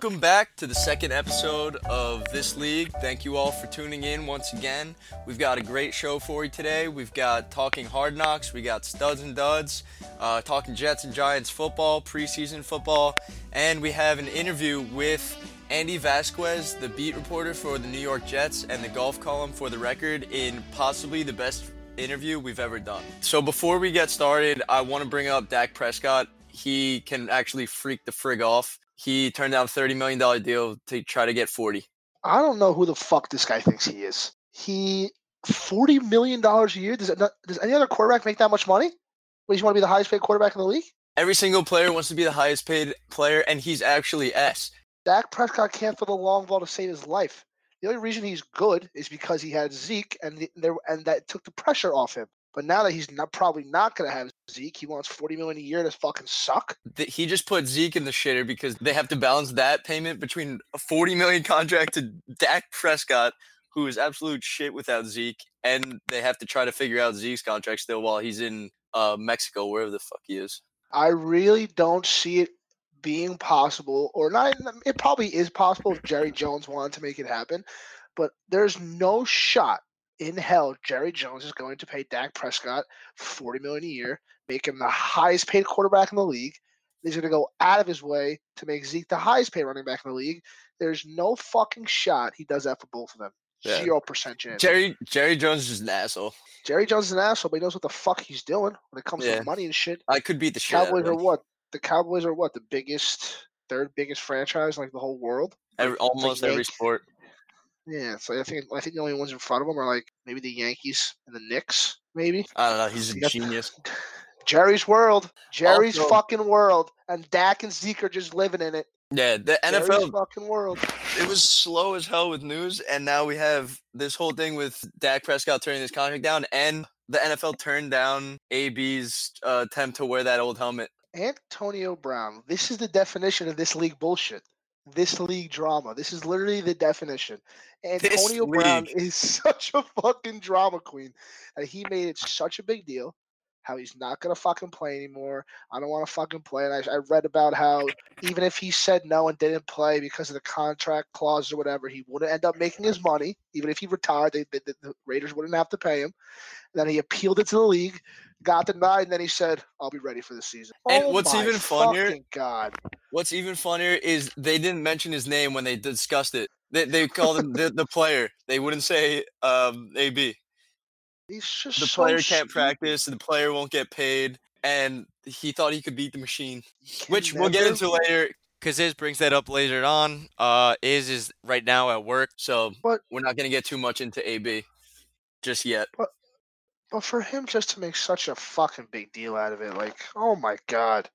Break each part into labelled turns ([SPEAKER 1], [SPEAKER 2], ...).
[SPEAKER 1] Welcome back to the second episode of This League. Thank you all for tuning in once again. We've got a great show for you today. We've got Talking Hard Knocks, we got Studs and Duds, uh, Talking Jets and Giants football, preseason football, and we have an interview with Andy Vasquez, the beat reporter for the New York Jets and the golf column for the record, in possibly the best interview we've ever done. So before we get started, I want to bring up Dak Prescott. He can actually freak the frig off. He turned down a $30 million deal to try to get 40.
[SPEAKER 2] I don't know who the fuck this guy thinks he is. He forty million dollars a year. Does it not, does any other quarterback make that much money? What, you want to be the highest paid quarterback in the league?
[SPEAKER 1] Every single player wants to be the highest paid player, and he's actually S.
[SPEAKER 2] Dak Prescott can't throw the long ball to save his life. The only reason he's good is because he had Zeke, and the, there and that took the pressure off him. But now that he's not probably not going to have Zeke, he wants forty million a year to fucking suck.
[SPEAKER 1] He just put Zeke in the shitter because they have to balance that payment between a 40 million contract to Dak Prescott, who is absolute shit without Zeke, and they have to try to figure out Zeke's contract still while he's in uh, Mexico, wherever the fuck he is.
[SPEAKER 2] I really don't see it being possible, or not. It probably is possible if Jerry Jones wanted to make it happen, but there's no shot in hell Jerry Jones is going to pay Dak Prescott forty million a year, make him the highest paid quarterback in the league. He's going to go out of his way to make Zeke the highest paid running back in the league. There's no fucking shot he does that for both of them.
[SPEAKER 1] Yeah.
[SPEAKER 2] Zero percent chance.
[SPEAKER 1] Jerry Jerry Jones is an asshole.
[SPEAKER 2] Jerry Jones is an asshole, but he knows what the fuck he's doing when it comes
[SPEAKER 1] Yeah.
[SPEAKER 2] to money and shit.
[SPEAKER 1] I could beat the shit
[SPEAKER 2] Cowboys are what? The Cowboys are what? The biggest, third biggest franchise in like the whole world.
[SPEAKER 1] Every, almost every
[SPEAKER 2] Yank-
[SPEAKER 1] sport.
[SPEAKER 2] Yeah, so I think I think the only ones in front of them are like maybe the Yankees and the Knicks, maybe.
[SPEAKER 1] I don't know. He's a genius.
[SPEAKER 2] Jerry's world, Jerry's
[SPEAKER 1] Also-
[SPEAKER 2] fucking world, and Dak and Zeke are just living in it.
[SPEAKER 1] Yeah, the
[SPEAKER 2] Jerry's
[SPEAKER 1] NFL
[SPEAKER 2] fucking world.
[SPEAKER 1] it was slow as hell with news, and now we have this whole thing with Dak Prescott turning his contract down, and the NFL turned down AB's uh, attempt to wear that old helmet.
[SPEAKER 2] Antonio Brown. This is the definition of this league bullshit. This league drama. This is literally the definition. Antonio Brown is such a fucking drama queen that he made it such a big deal. How he's not gonna fucking play anymore. I don't want to fucking play. And I, I read about how even if he said no and didn't play because of the contract clause or whatever, he wouldn't end up making his money. Even if he retired, they, they, the Raiders wouldn't have to pay him. And then he appealed it to the league, got denied, and then he said, "I'll be ready for the season."
[SPEAKER 1] And
[SPEAKER 2] Oh
[SPEAKER 1] what's
[SPEAKER 2] my
[SPEAKER 1] even funnier-
[SPEAKER 2] God.
[SPEAKER 1] What's even funnier is they didn't mention his name when they discussed it. They, they called him the, the player. They wouldn't say um, AB.
[SPEAKER 2] He's just
[SPEAKER 1] The
[SPEAKER 2] so
[SPEAKER 1] player can't
[SPEAKER 2] stupid.
[SPEAKER 1] practice, the player won't get paid, and he thought he could beat the machine.
[SPEAKER 2] He can
[SPEAKER 1] which we'll get into later because Iz brings that up later on. Uh, Iz is right now at work, so
[SPEAKER 2] But-
[SPEAKER 1] we're not gonna get too much into AB just yet.
[SPEAKER 2] But for him just to make such a fucking big deal out of it, like, oh my god,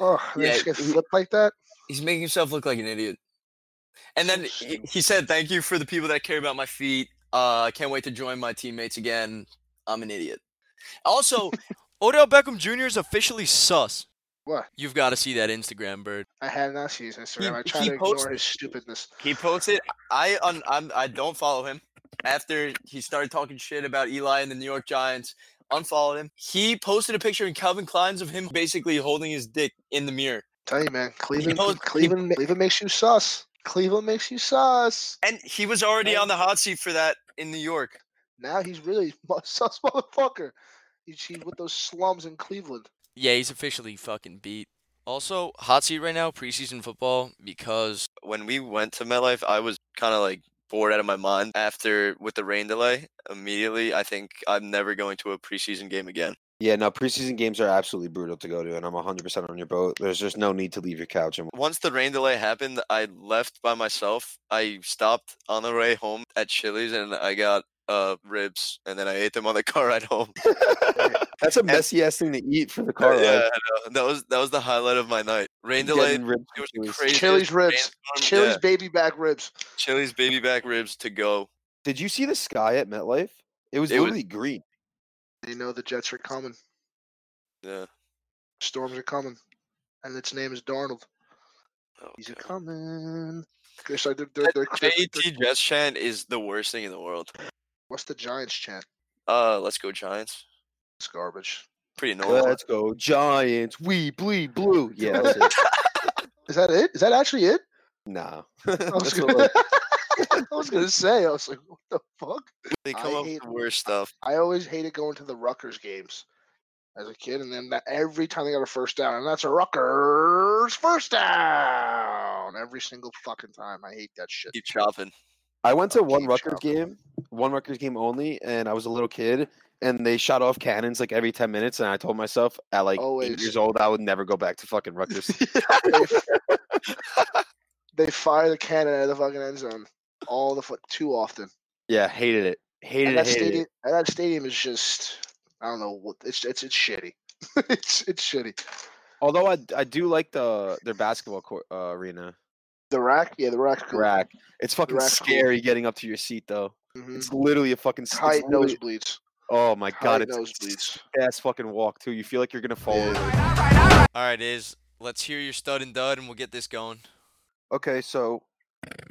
[SPEAKER 2] oh,
[SPEAKER 1] Yeah,
[SPEAKER 2] just get flipped like that.
[SPEAKER 1] He's making himself look like an idiot. And then he, he said, "Thank you for the people that care about my feet. Uh, I can't wait to join my teammates again. I'm an idiot." Also, Odell Beckham Jr. is officially sus.
[SPEAKER 2] What?
[SPEAKER 1] You've got to see that Instagram bird.
[SPEAKER 2] I have not seen his Instagram. I try
[SPEAKER 1] he
[SPEAKER 2] to ignore his stupidness.
[SPEAKER 1] He posted. I un, I'm, I don't follow him. After he started talking shit about Eli and the New York Giants, unfollowed him. He posted a picture in Calvin Klein's of him basically holding his dick in the mirror.
[SPEAKER 2] Tell you, man, Cleveland,
[SPEAKER 1] post- he-
[SPEAKER 2] Cleveland, makes you sus. Cleveland makes you sus.
[SPEAKER 1] And he was already on the hot seat for that in New York.
[SPEAKER 2] Now he's really a sus motherfucker. He's, he's with those slums in Cleveland.
[SPEAKER 1] Yeah, he's officially fucking beat. Also, hot seat right now, preseason football, because when we went to MetLife, I was kind of like bored out of my mind after with the rain delay. Immediately, I think I'm never going to a preseason game again.
[SPEAKER 3] Yeah, no, preseason games are absolutely brutal to go to, and I'm 100% on your boat. There's just no need to leave your couch. And
[SPEAKER 1] Once the rain delay happened, I left by myself. I stopped on the way home at Chili's and I got uh ribs and then I ate them on the car ride home.
[SPEAKER 3] That's a messy ass thing to eat for the car
[SPEAKER 1] yeah,
[SPEAKER 3] ride.
[SPEAKER 1] I know. that was that was the highlight of my night. Rain delay.
[SPEAKER 3] Ribs
[SPEAKER 1] It was
[SPEAKER 3] from Chili's.
[SPEAKER 2] Chili's ribs.
[SPEAKER 1] rainstorm-
[SPEAKER 2] Chili's
[SPEAKER 1] yeah,
[SPEAKER 2] baby back ribs.
[SPEAKER 1] Chili's baby back ribs to go.
[SPEAKER 3] Did you see the sky at MetLife? It was
[SPEAKER 1] It was-
[SPEAKER 3] green.
[SPEAKER 2] They know the Jets are coming.
[SPEAKER 1] Yeah.
[SPEAKER 2] Storms are coming. And its name is Darnold.
[SPEAKER 1] Oh,
[SPEAKER 2] He's a
[SPEAKER 1] God.
[SPEAKER 2] coming. They're, sorry, they're, they're, they're, they're-
[SPEAKER 1] JT Jets chant is the worst thing in the world.
[SPEAKER 2] what's the Giants chant?
[SPEAKER 1] Uh, let's go Giants.
[SPEAKER 2] It's garbage.
[SPEAKER 1] Pretty normal.
[SPEAKER 3] Let's go Giants. We bleed blue. Yeah, that's it.
[SPEAKER 2] Is that it? Is that actually it?
[SPEAKER 3] Nah.
[SPEAKER 2] I was, gonna, I was gonna say, I was like, what the fuck?
[SPEAKER 1] They
[SPEAKER 2] I
[SPEAKER 1] come up with
[SPEAKER 2] hate-
[SPEAKER 1] the worst stuff.
[SPEAKER 2] I always hated going to the Rutgers games as a kid, and then that, every time they got a first down, and that's a Rutgers first down every single fucking time. I hate that shit.
[SPEAKER 1] Keep chopping.
[SPEAKER 3] I went to
[SPEAKER 2] I'll
[SPEAKER 3] one
[SPEAKER 2] keep
[SPEAKER 3] Rutgers
[SPEAKER 2] chopping.
[SPEAKER 3] game, one Rutgers game only, and I was a little kid, and they shot off cannons like every ten minutes, and I told myself at like eight
[SPEAKER 2] Always.
[SPEAKER 3] years old I would never go back to fucking Rutgers.
[SPEAKER 2] they, fire the cannon out of the fucking end zone all the fu- too often.
[SPEAKER 3] yeah, hated it, hated
[SPEAKER 2] And
[SPEAKER 3] it,
[SPEAKER 2] that
[SPEAKER 3] hated
[SPEAKER 2] stadium,
[SPEAKER 3] it.
[SPEAKER 2] and that stadium is just, I don't know what it's it's it's shitty. it's it's shitty.
[SPEAKER 3] Although I I do like the their basketball court, uh, arena
[SPEAKER 2] The rack, yeah, the rack's cool.
[SPEAKER 3] rack. It's fucking
[SPEAKER 2] cool.
[SPEAKER 3] scary getting up to your seat though.
[SPEAKER 2] Mhm.
[SPEAKER 3] It's literally a fucking
[SPEAKER 2] Tight nosebleeds.
[SPEAKER 3] Oh my god, it's
[SPEAKER 2] nosebleeds.
[SPEAKER 3] a ass fucking walk too. You feel like you're gonna fall
[SPEAKER 2] Yeah.
[SPEAKER 3] over.
[SPEAKER 1] All right, is let's hear your stud and dud, and we'll get this going.
[SPEAKER 3] Okay, so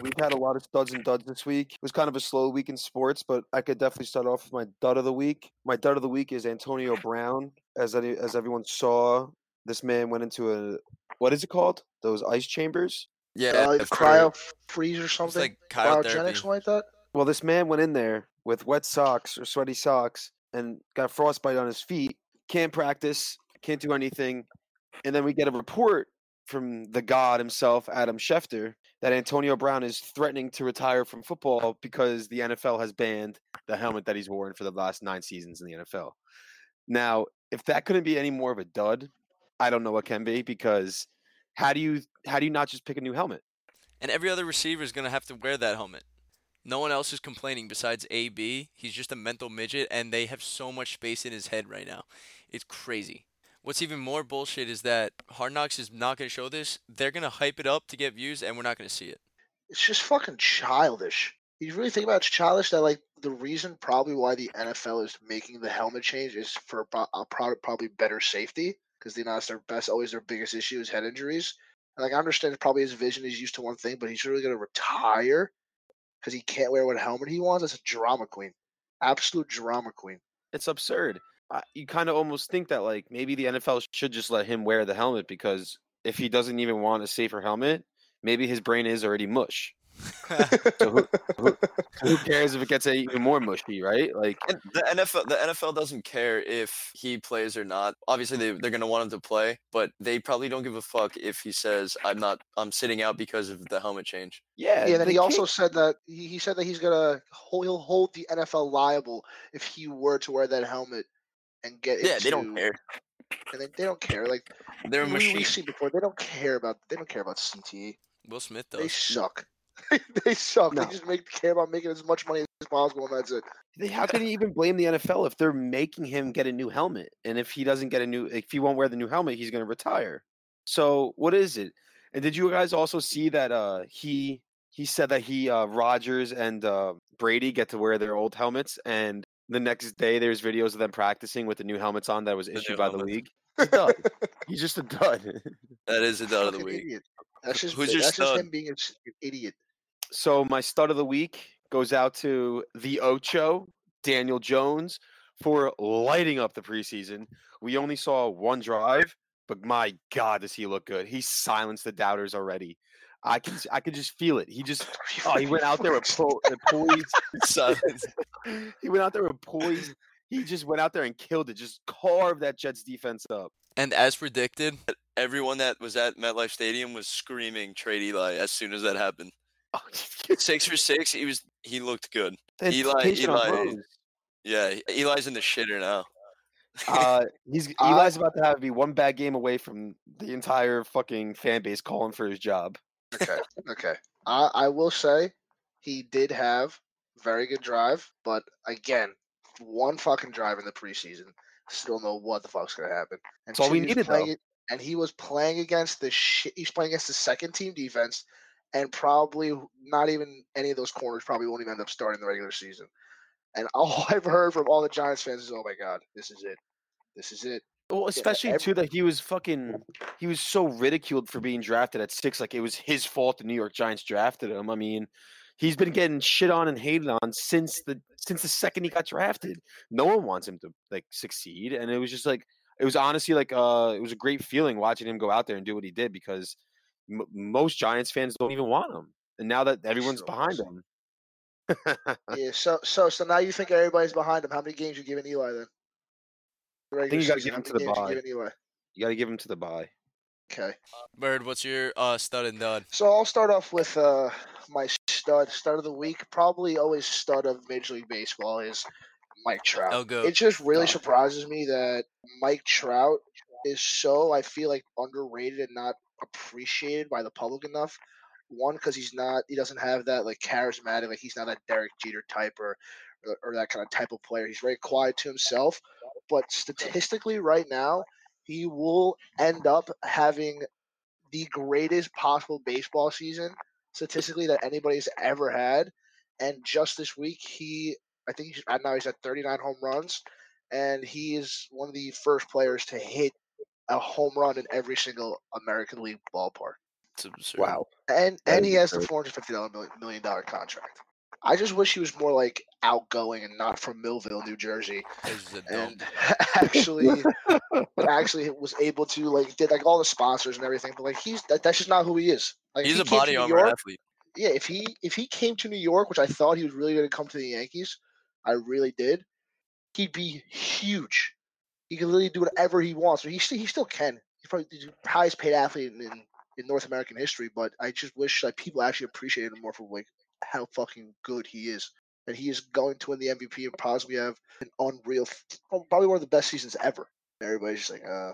[SPEAKER 3] we've had a lot of studs and duds this week. It was kind of a slow week in sports, but I could definitely start off with my dud of the week. My dud of the week is Antonio Brown. As any, as everyone saw, this man went into a what is it called? Those ice chambers.
[SPEAKER 1] Yeah,
[SPEAKER 2] uh,
[SPEAKER 1] for-
[SPEAKER 2] cryo freeze or
[SPEAKER 1] it's
[SPEAKER 2] something.
[SPEAKER 1] like
[SPEAKER 2] Cryogenics,
[SPEAKER 1] cryotherapy.
[SPEAKER 2] something like that.
[SPEAKER 3] Well, this man went in there with wet socks or sweaty socks and got frostbite on his feet. Can't practice, can't do anything. And then we get a report from the god himself, Adam Schefter, that Antonio Brown is threatening to retire from football because the NFL has banned the helmet that he's worn for the last nine seasons in the NFL. Now, if that couldn't be any more of a dud, I don't know what can be because how do you how do you not just pick a new helmet?
[SPEAKER 1] And every other receiver is gonna have to wear that helmet. No one else is complaining besides AB. He's just a mental midget, and they have so much space in his head right now. It's crazy. What's even more bullshit is that Hard Knocks is not going to show this. They're going to hype it up to get views, and we're not going to see it.
[SPEAKER 2] It's just fucking childish. You really think about it's childish that like the reason probably why the NFL is making the helmet change is for pro- uh, pro- probably better safety because they know that's their best, always their biggest issue is head injuries. And like I understand probably his vision is used to one thing, but he's really gonna retire because he can't wear what helmet he wants. That's a drama queen, absolute drama queen.
[SPEAKER 3] it's absurd. I- You kind of almost think that like maybe the NFL should just let him wear the helmet because if he doesn't even want a safer helmet, maybe his brain is already mush. So who, who, who cares if it gets even more mushy, right? Like
[SPEAKER 1] And the NFL, the NFL doesn't care if he plays or not. Obviously, they they're gonna want him to play, but they probably don't give a fuck if he says, "I'm not, I'm sitting out because of the helmet change."
[SPEAKER 3] yeah,
[SPEAKER 2] Yeah, and then he also
[SPEAKER 3] can't-
[SPEAKER 2] said that he, he said that he's gonna hold, he'll hold the NFL liable if he were to wear that helmet and get
[SPEAKER 1] Yeah, they don't care.
[SPEAKER 2] And they, they don't care. Like
[SPEAKER 1] They're a
[SPEAKER 2] we,
[SPEAKER 1] machine.
[SPEAKER 2] we've seen before, they don't care about they don't care about CTE.
[SPEAKER 1] Will Smith
[SPEAKER 2] though.
[SPEAKER 1] They
[SPEAKER 2] suck. they suck.
[SPEAKER 3] No.
[SPEAKER 2] They just make care about making as much money as possible, and that's it.
[SPEAKER 3] they- how can you even blame the NFL if they're making him get a new helmet? And if he doesn't get a new, if he won't wear the new helmet, he's going to retire. So what is it? And did you guys also see that uh he he said that he uh Rodgers and uh, Brady get to wear their old helmets and the next day there's videos of them practicing with the new helmets on that was
[SPEAKER 1] new
[SPEAKER 3] issued by the league. He's dud. He's just a dud.
[SPEAKER 1] That is a dud of the week.
[SPEAKER 2] idiot. That's just
[SPEAKER 1] Who's your
[SPEAKER 2] that's just
[SPEAKER 1] stud?
[SPEAKER 2] him being an idiot.
[SPEAKER 3] So my stud of the week goes out to the Ocho, Daniel Jones, for lighting up the preseason. We only saw one drive, but my God, does he look good? He silenced the doubters already. I can I could just feel it. He just oh he went out there with po- poise. He went out there with poise. He just went out there and killed it. Just carved that Jets defense up.
[SPEAKER 1] And as predicted, everyone that was at MetLife Stadium was screaming trade Eli as soon as that happened. Six for six, he was he looked good. Eli- Eli- Yeah, Eli's in the shitter now.
[SPEAKER 3] Uh, he's
[SPEAKER 2] I-
[SPEAKER 3] Eli's about to have be one bad game away from the entire fucking fan base calling for his job.
[SPEAKER 2] Okay, okay. I I will say he did have very good drive, but again, one fucking drive in the preseason. Still know what the fuck's gonna happen. And
[SPEAKER 3] That's all we needed,
[SPEAKER 2] playing
[SPEAKER 3] though.
[SPEAKER 2] it- And he was playing against the shit. He's playing against the second team defense, and probably not even any of those corners probably won't even end up starting the regular season. And all I've heard from all the Giants fans is, "Oh my god, this is it. This is it."
[SPEAKER 3] Well, especially
[SPEAKER 2] ev-
[SPEAKER 3] too that he was fucking he was so ridiculed for being drafted at six, like it was his fault the New York Giants drafted him. I mean, he's been getting shit on and hated on since the since the second he got drafted. No one wants him to like succeed, and it was just like it was honestly like uh it was a great feeling watching him go out there and do what he did because m- most Giants fans don't even want him, and now that everyone's
[SPEAKER 2] Sure.
[SPEAKER 3] behind him,
[SPEAKER 2] Yeah. So so so now you think everybody's behind him? How many games you giving Eli then?
[SPEAKER 3] I think you gotta give him to the
[SPEAKER 2] how
[SPEAKER 3] bye.
[SPEAKER 2] you
[SPEAKER 3] you got to give him to the bye.
[SPEAKER 2] Okay.
[SPEAKER 1] Bird, what's your uh, stud and dud?
[SPEAKER 2] So I'll start off with uh, my stud start of the week. Probably always stud of Major League Baseball is Mike Trout.
[SPEAKER 1] El Goat.
[SPEAKER 2] It just really
[SPEAKER 1] Dog.
[SPEAKER 2] surprises me that Mike Trout is so I feel like underrated and not appreciated by the public enough. One because he's not he doesn't have that like charismatic like he's not that Derek Jeter type or, or or that kind of type of player. He's very quiet to himself. But statistically, right now, he will end up having the greatest possible baseball season statistically that anybody's ever had. And just this week, he I think he's, now he's at 39 home runs, and he is one of the first players to hit a home run in every single American League ballpark.
[SPEAKER 1] It's absurd.
[SPEAKER 3] Wow.
[SPEAKER 2] And
[SPEAKER 3] That
[SPEAKER 2] and he has the
[SPEAKER 3] absurd.
[SPEAKER 2] 450 million million dollar contract. I just wish he was more like outgoing and not from Millville, New Jersey,
[SPEAKER 1] It's just a dumb.
[SPEAKER 2] and actually actually was able to like did like all the sponsors and everything. But like he's that, that's just not who he is. Like
[SPEAKER 1] He's
[SPEAKER 2] he
[SPEAKER 1] a body armor
[SPEAKER 2] York-
[SPEAKER 1] athlete.
[SPEAKER 2] yeah, if he if he came to New York, which I thought he was really going to come to the Yankees, I really did. He'd be huge. He can literally do whatever he wants. Or he still he still can. He's probably the highest paid athlete in, in, in North American history. But I just wish like people actually appreciated him more for like how fucking good he is. And he is going to win the MVP and possibly have an unreal, probably one of the best seasons ever. Everybody's just like, uh,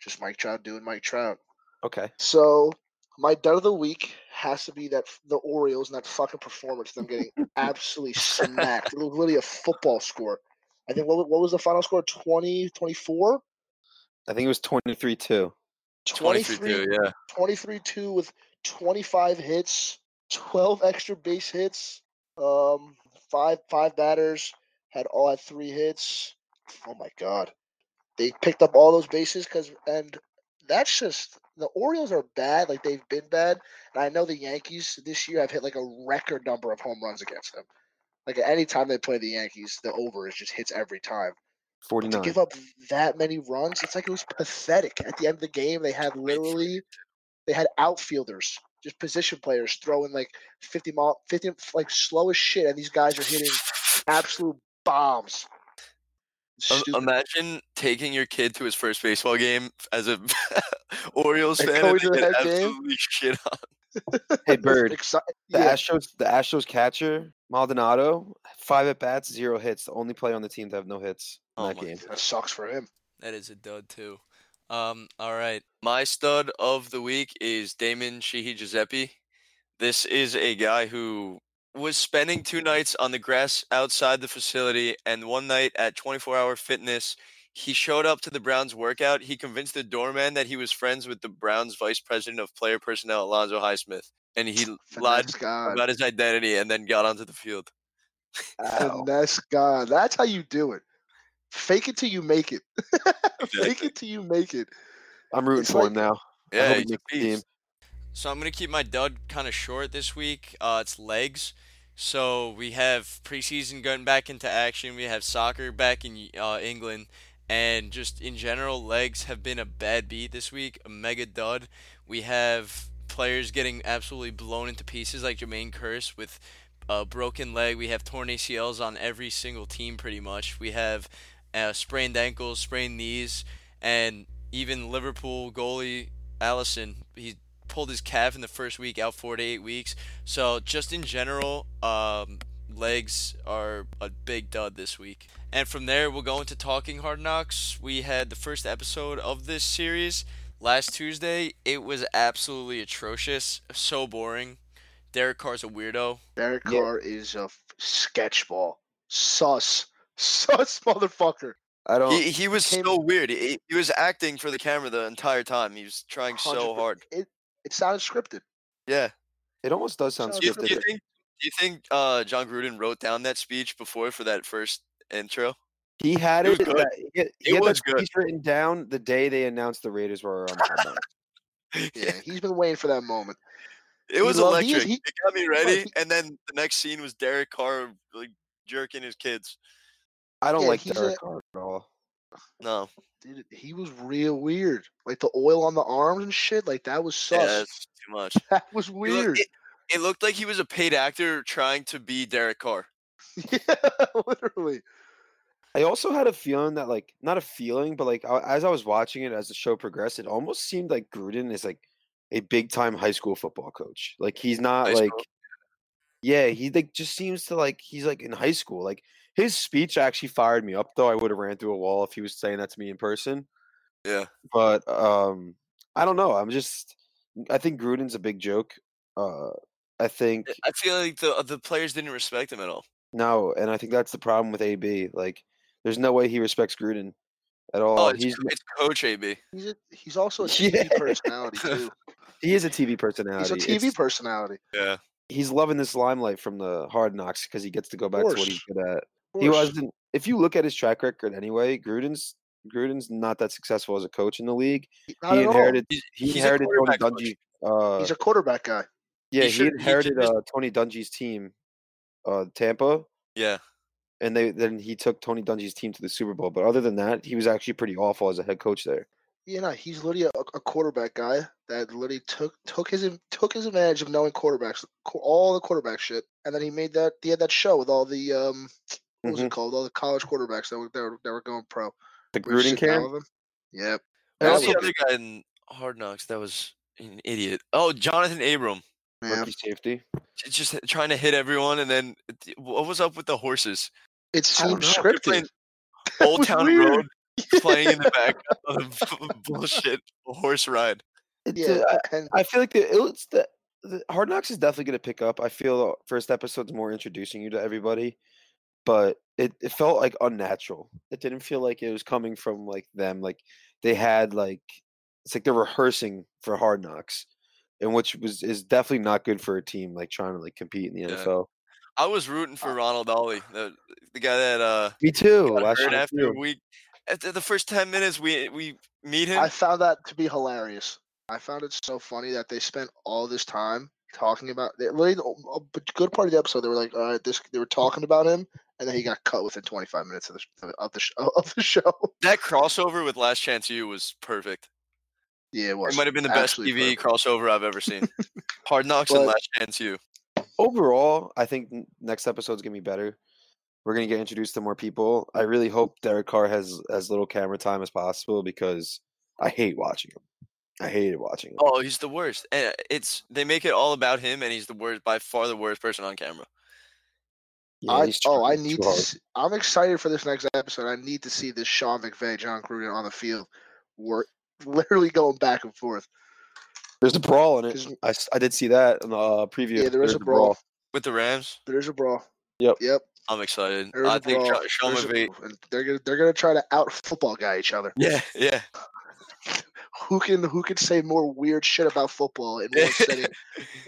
[SPEAKER 2] just Mike Trout doing Mike Trout.
[SPEAKER 3] Okay.
[SPEAKER 2] So my dud of the week has to be that the Orioles and that fucking performance, them getting absolutely smacked. It was literally a football score. I think what, what was the final score? 20, 24?
[SPEAKER 3] I think it was 23 2.
[SPEAKER 1] 23 too, yeah.
[SPEAKER 2] 23 2 with 25 hits, 12 extra base hits, um, five five batters had all had three hits. Oh my god, they picked up all those bases because and that's just the Orioles are bad. Like they've been bad, and I know the Yankees this year have hit like a record number of home runs against them. Like at any time they play the Yankees, the over is just hits every time. But to give up that many runs, it's like it was pathetic. At the end of the game, they had literally they had outfielders, just position players throwing like 50 mile 50 like slow as shit and these guys are hitting absolute bombs. Stupid.
[SPEAKER 1] imagine taking your kid to his first baseball game as a Orioles
[SPEAKER 2] And
[SPEAKER 1] fan and
[SPEAKER 2] to
[SPEAKER 1] they get
[SPEAKER 2] that game?
[SPEAKER 1] absolutely shit on.
[SPEAKER 3] Hey, Bird.
[SPEAKER 2] Exci-
[SPEAKER 3] The
[SPEAKER 2] yeah,
[SPEAKER 3] Astros, the Astros catcher Maldonado, five at bats, zero hits. The only player on the team to have no hits in
[SPEAKER 1] Oh
[SPEAKER 3] that
[SPEAKER 1] my
[SPEAKER 3] game.
[SPEAKER 2] that sucks for him.
[SPEAKER 1] That is a dud too. Um, all right. My stud of the week is Damon Sheehy-Guiseppi. This is a guy who was spending two nights on the grass outside the facility, and one night at 24 Hour Fitness, he showed up to the Browns workout. He convinced the doorman that he was friends with the Browns vice president of player personnel, Alonzo Highsmith, and he lied
[SPEAKER 2] God.
[SPEAKER 1] about his identity and then got onto the field.
[SPEAKER 3] Ow.
[SPEAKER 2] Finesse God. That's how you do it. Fake it till you make it. Fake it till you make it.
[SPEAKER 3] I'm rooting
[SPEAKER 2] It's
[SPEAKER 3] for
[SPEAKER 2] like-
[SPEAKER 3] him now.
[SPEAKER 1] Yeah, he's a
[SPEAKER 3] makes team.
[SPEAKER 1] So I'm gonna keep my dud kind of short this week. Uh, it's legs. So we have preseason going back into action. We have soccer back in uh, England, and just in general, legs have been a bad beat this week. A mega dud. We have players getting absolutely blown into pieces, like Jermaine Kearse with a broken leg. We have torn ACLs on every single team, pretty much. We have uh, sprained ankles, sprained knees, and even Liverpool goalie Alisson, he pulled his calf in the first week, out four to eight weeks. So just in general, um, legs are a big dud this week. And from there, we'll go into talking hard knocks. We had the first episode of this series last Tuesday. It was absolutely atrocious, so boring. Derek Carr's a weirdo.
[SPEAKER 2] Derek
[SPEAKER 3] Yeah.
[SPEAKER 2] Carr is a f- sketchball. Sus. Sus motherfucker.
[SPEAKER 3] I don't.
[SPEAKER 1] He, he was
[SPEAKER 2] Came-
[SPEAKER 1] so weird. He, he was acting for the camera the entire time. He was trying so
[SPEAKER 2] 100.
[SPEAKER 1] hard.
[SPEAKER 2] It it sounded scripted.
[SPEAKER 1] Yeah.
[SPEAKER 3] it almost does sound
[SPEAKER 2] Sounds
[SPEAKER 1] Do you,
[SPEAKER 3] scripted.
[SPEAKER 1] do you think? Do you think uh, Jon Gruden wrote down that speech before for that first intro?
[SPEAKER 3] He had
[SPEAKER 1] It was good.
[SPEAKER 3] he he
[SPEAKER 1] It
[SPEAKER 3] had
[SPEAKER 1] was good.
[SPEAKER 3] speech written down the day they announced the Raiders were on Hard Knocks.
[SPEAKER 2] Yeah, he's been waiting for that moment.
[SPEAKER 1] It was
[SPEAKER 2] love- he is-
[SPEAKER 1] electric.
[SPEAKER 2] he-
[SPEAKER 1] it got me ready,
[SPEAKER 2] he-
[SPEAKER 1] and then the next scene was Derek Carr like jerking his kids.
[SPEAKER 3] I don't
[SPEAKER 2] Yeah,
[SPEAKER 3] like Derek
[SPEAKER 2] a-
[SPEAKER 3] Carr at all.
[SPEAKER 1] No.
[SPEAKER 2] Dude, he was real weird. Like the oil on the arms and shit. Like that was sus.
[SPEAKER 1] Yeah, that's too much.
[SPEAKER 2] That was
[SPEAKER 1] It looked-
[SPEAKER 2] weird.
[SPEAKER 1] It, it looked like he was a paid actor trying to be Derek Carr.
[SPEAKER 2] yeah, literally.
[SPEAKER 3] I also had a feeling that like not a feeling, but like I, as I was watching it as the show progressed, it almost seemed like Gruden is like a big time high school football coach. Like he's not
[SPEAKER 1] High
[SPEAKER 3] like
[SPEAKER 1] school?
[SPEAKER 3] yeah, he like just seems to like he's like in high school. Like his speech actually fired me up though. I would have ran through a wall if he was saying that to me in person.
[SPEAKER 1] Yeah.
[SPEAKER 3] But um I don't know. I'm just I think Gruden's a big joke. Uh I think
[SPEAKER 1] I feel like the the players didn't respect him at all.
[SPEAKER 3] No, and I think that's the problem with AB. Like there's no way he respects Gruden at all.
[SPEAKER 1] Oh, it's,
[SPEAKER 3] he's
[SPEAKER 1] it's Coach AB.
[SPEAKER 2] He's a, he's also a TV
[SPEAKER 3] Yeah.
[SPEAKER 2] personality too.
[SPEAKER 3] he is a TV personality.
[SPEAKER 2] He's a TV
[SPEAKER 3] It's-
[SPEAKER 2] personality.
[SPEAKER 1] Yeah.
[SPEAKER 3] he's loving this limelight from the hard knocks because he gets to go back to what he's good at.
[SPEAKER 2] Of
[SPEAKER 3] He wasn't. If you look at his track record anyway, Gruden's Gruden's not that successful as a coach in the league.
[SPEAKER 2] Not
[SPEAKER 3] he
[SPEAKER 2] at all.
[SPEAKER 3] inherited
[SPEAKER 1] He's,
[SPEAKER 3] he
[SPEAKER 1] he's
[SPEAKER 3] inherited Tony. Dungy. Uh,
[SPEAKER 2] He's a quarterback guy.
[SPEAKER 3] yeah,
[SPEAKER 1] he
[SPEAKER 3] he,
[SPEAKER 1] should- he
[SPEAKER 3] inherited
[SPEAKER 1] just-
[SPEAKER 3] uh, Tony Dungy's team, uh, Tampa,
[SPEAKER 1] Yeah.
[SPEAKER 3] and they then he took Tony Dungy's team to the Super Bowl. But other than that, he was actually pretty awful as a head coach there.
[SPEAKER 2] You know, he's literally a, a quarterback guy that literally took took his took his advantage of knowing quarterbacks, all the quarterback shit, and then he made that he had that show with all the um what was
[SPEAKER 3] Mhm.
[SPEAKER 2] it called? All the college quarterbacks that were that were, that were going pro.
[SPEAKER 3] The Gruden camp.
[SPEAKER 2] with him. Yep.
[SPEAKER 3] I
[SPEAKER 1] Who's
[SPEAKER 3] also
[SPEAKER 1] the other guy in Hard Knocks that was an idiot? Oh, Johnathan Abram.
[SPEAKER 2] Yeah.
[SPEAKER 3] rookie safety.
[SPEAKER 1] Just trying to hit everyone, and then what was up with the horses?
[SPEAKER 2] It's
[SPEAKER 3] I don't
[SPEAKER 2] seems
[SPEAKER 3] know.
[SPEAKER 1] They're
[SPEAKER 2] scripted.
[SPEAKER 1] Old Town
[SPEAKER 2] weird.
[SPEAKER 1] Road playing in the back of the bullshit horse ride.
[SPEAKER 2] Yeah,
[SPEAKER 3] uh,
[SPEAKER 2] and
[SPEAKER 3] I feel like the, it's the, the Hard Knocks is definitely going to pick up. I feel the first episode's more introducing you to everybody, but it, it felt like unnatural. It didn't feel like it was coming from like them. Like they had like it's like they're rehearsing for Hard Knocks, and which was is definitely not good for a team like trying to like compete in the
[SPEAKER 1] Yeah.
[SPEAKER 3] NFL.
[SPEAKER 1] I was rooting for Ronald Ollie, the, the guy that uh
[SPEAKER 3] Me too. Last year
[SPEAKER 1] after
[SPEAKER 3] too.
[SPEAKER 1] we after the first ten minutes we we meet him.
[SPEAKER 2] I found that to be hilarious. I found it so funny that they spent all this time talking about. They, literally, the- good part of the episode, they were like, "All right, this." They were talking about him, and then he got cut within 25 minutes of the of the of the show.
[SPEAKER 1] that crossover with Last Chance U was perfect.
[SPEAKER 2] Yeah, it was.
[SPEAKER 1] It might have been the best TV
[SPEAKER 2] perfect.
[SPEAKER 1] crossover I've ever seen. Hard Knocks and Last Chance U.
[SPEAKER 3] overall, I think next episode's gonna be better. We're gonna get introduced to more people. I really hope Derek Carr has as little camera time as possible because I hate watching him. I hated watching him.
[SPEAKER 1] Oh, he's the worst. And it's they make it all about him, and he's the worst by far the worst person on camera.
[SPEAKER 3] Yeah,
[SPEAKER 2] I, oh, I need to. See, I'm excited for this next episode. I need to see this Sean McVay, Jon Gruden on the field, work literally going back and forth.
[SPEAKER 3] There's a brawl in it.
[SPEAKER 2] 'Cause-
[SPEAKER 3] I, s- I did see that in the uh, preview.
[SPEAKER 2] Yeah, there is
[SPEAKER 3] There's
[SPEAKER 2] a brawl.
[SPEAKER 1] With the Rams,
[SPEAKER 2] There's a brawl.
[SPEAKER 3] Yep.
[SPEAKER 2] Yep.
[SPEAKER 1] I'm excited.
[SPEAKER 2] There's
[SPEAKER 1] I
[SPEAKER 2] a
[SPEAKER 1] think. Sean, Sean
[SPEAKER 2] There's
[SPEAKER 1] McVay.
[SPEAKER 2] they're gonna they're gonna try to out football guy each other.
[SPEAKER 1] Yeah, yeah.
[SPEAKER 2] Who can who can say more weird shit about football in one setting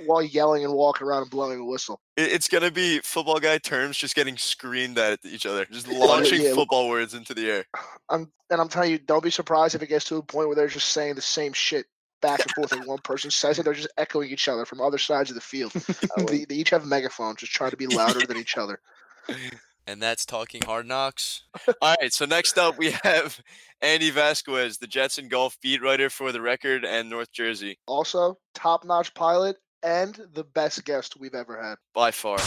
[SPEAKER 2] while yelling and walking around and blowing a whistle?
[SPEAKER 1] It- It's gonna be football guy terms just getting screamed at each other, just launching
[SPEAKER 2] yeah.
[SPEAKER 1] football words into the air.
[SPEAKER 2] I'm and I'm telling you, don't be surprised if it gets to a point where they're just saying the same shit back and forth, and one person says it, they're just echoing each other from other sides of the field. Uh, they, they each have megaphones, just trying to be louder than each other.
[SPEAKER 1] And that's talking hard knocks. All right, so next up we have Andy Vasquez, the Jets and golf beat writer for the record and North Jersey,
[SPEAKER 2] Also, top-notch pilot and the best guest we've ever had.
[SPEAKER 1] by far.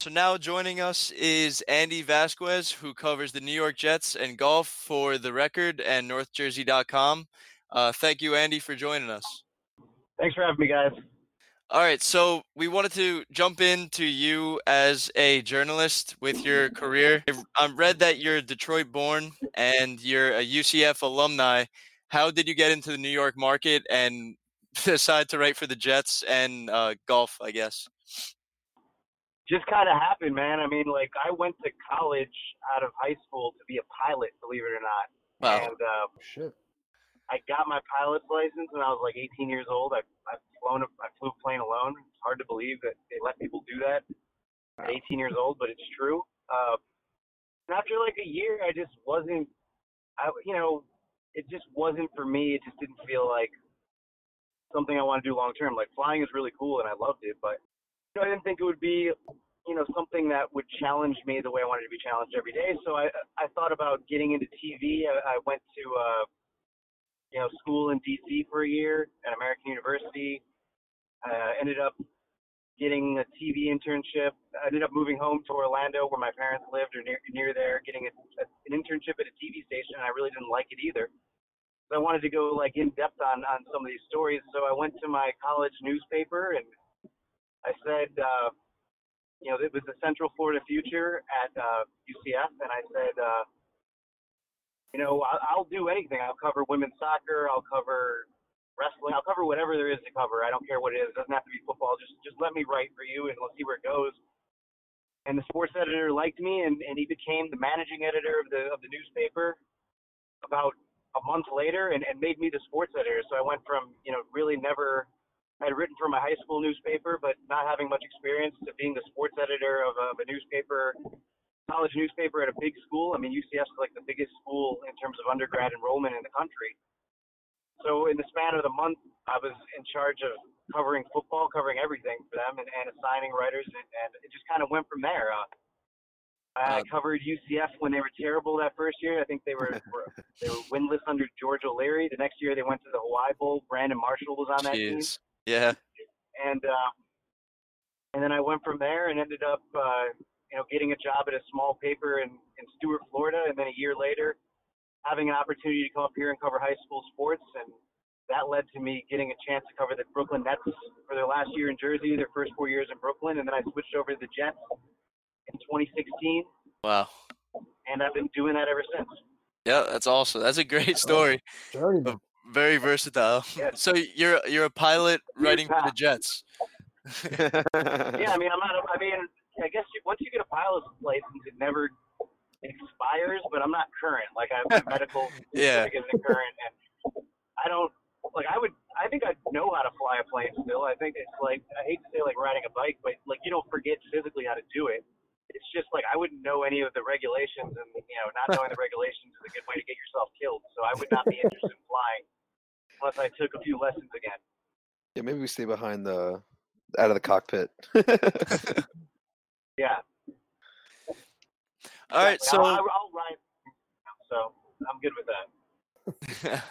[SPEAKER 1] So now joining us is Andy Vasquez, who covers the New York Jets and golf for the record and NorthJersey.com. Uh, thank you, Andy, for joining us.
[SPEAKER 4] Thanks for having me, guys.
[SPEAKER 1] All right, so we wanted to jump into you as a journalist with your career. I've- read that you're Detroit born and you're a UCF alumni. How did you get into the New York market and decide to write for the Jets and uh, golf, I guess?
[SPEAKER 4] Just kind of happened, man. I mean, like I went to college out of high school to be a pilot, believe it or not.
[SPEAKER 1] Wow.
[SPEAKER 4] And uh,
[SPEAKER 2] Shit.
[SPEAKER 4] I got my pilot's license when I was like 18 years old. I I've flown a, I flew a plane alone. It's hard to believe that they let people do that at 18 years old, but it's true. Uh, and after like a year, I just wasn't. I you know, it just wasn't for me. It just didn't feel like something I want to do long term. Like flying is really cool and I loved it, but you know, I didn't think it would be you know, something that would challenge me the way I wanted to be challenged every day. So I I thought about getting into TV. I, I went to uh, you know school in D.C. for a year at American University. Uh, ended up getting a TV internship. I ended up moving home to Orlando, where my parents lived, or near near there, getting a, a, an internship at a TV station. And I really didn't like it either. So I wanted to go like in depth on on some of these stories. So I went to my college newspaper and I said, uh, you know, it was the Central Florida Future at uh, UCF, and I said, uh, you know, I'll, I'll do anything. I'll cover women's soccer. I'll cover wrestling. I'll cover whatever there is to cover. I don't care what it is. It doesn't have to be football. Just just let me write for you, and let's see where it goes. And the sports editor liked me, and, and he became the managing editor of the of the newspaper about a month later, and, and made me the sports editor. So I went from you know really never I had written for my high school newspaper, but not having much experience to being the sports editor of of a newspaper, college newspaper at a big school. I mean, UCF is like the biggest school in terms of undergrad enrollment in the country. So in the span of the month, I was in charge of covering football, covering everything for them, and, and assigning writers, and, and it just kind of went from there. Uh, I covered UCF when they were terrible that first year. I think they were, were they were winless under George O'Leary. The next year they went to the Hawaii Bowl. Brandon Marshall was on that team.
[SPEAKER 1] Yeah.
[SPEAKER 4] And uh, and then I went from there and ended up uh, you know getting a job at a small paper in in Stuart, Florida, and then a year later having an opportunity to come up here and cover high school sports and that led to me getting a chance to cover the Brooklyn Nets for their last year in Jersey, their first four years in Brooklyn, and then I switched over to the Jets in 2016.
[SPEAKER 1] Wow.
[SPEAKER 4] And I've been doing that ever since.
[SPEAKER 1] Yeah, that's awesome. That's a great story.
[SPEAKER 2] Journeyman.
[SPEAKER 1] Very versatile.
[SPEAKER 4] Yeah.
[SPEAKER 1] So you're you're a pilot writing for the. Jets.
[SPEAKER 4] Yeah, I mean, I'm not. I mean, I guess you, once you get a pilot's license, it never expires. But I'm not current. Like I have a medical
[SPEAKER 1] Yeah.
[SPEAKER 4] certificate isn't current, and I don't. Like I would. I think I know how to fly a plane still. I think it's like I hate to say like riding a bike, but like you don't forget physically how to do it. It's just like I wouldn't know any of the regulations, and you know, not knowing the regulations is a good way to get yourself killed. So I would not be interested in flying unless I took a few lessons again.
[SPEAKER 3] yeah, maybe we stay behind the out of the cockpit.
[SPEAKER 4] Yeah.
[SPEAKER 1] All right, so
[SPEAKER 4] I'll, I'll ride. So I'm good with that.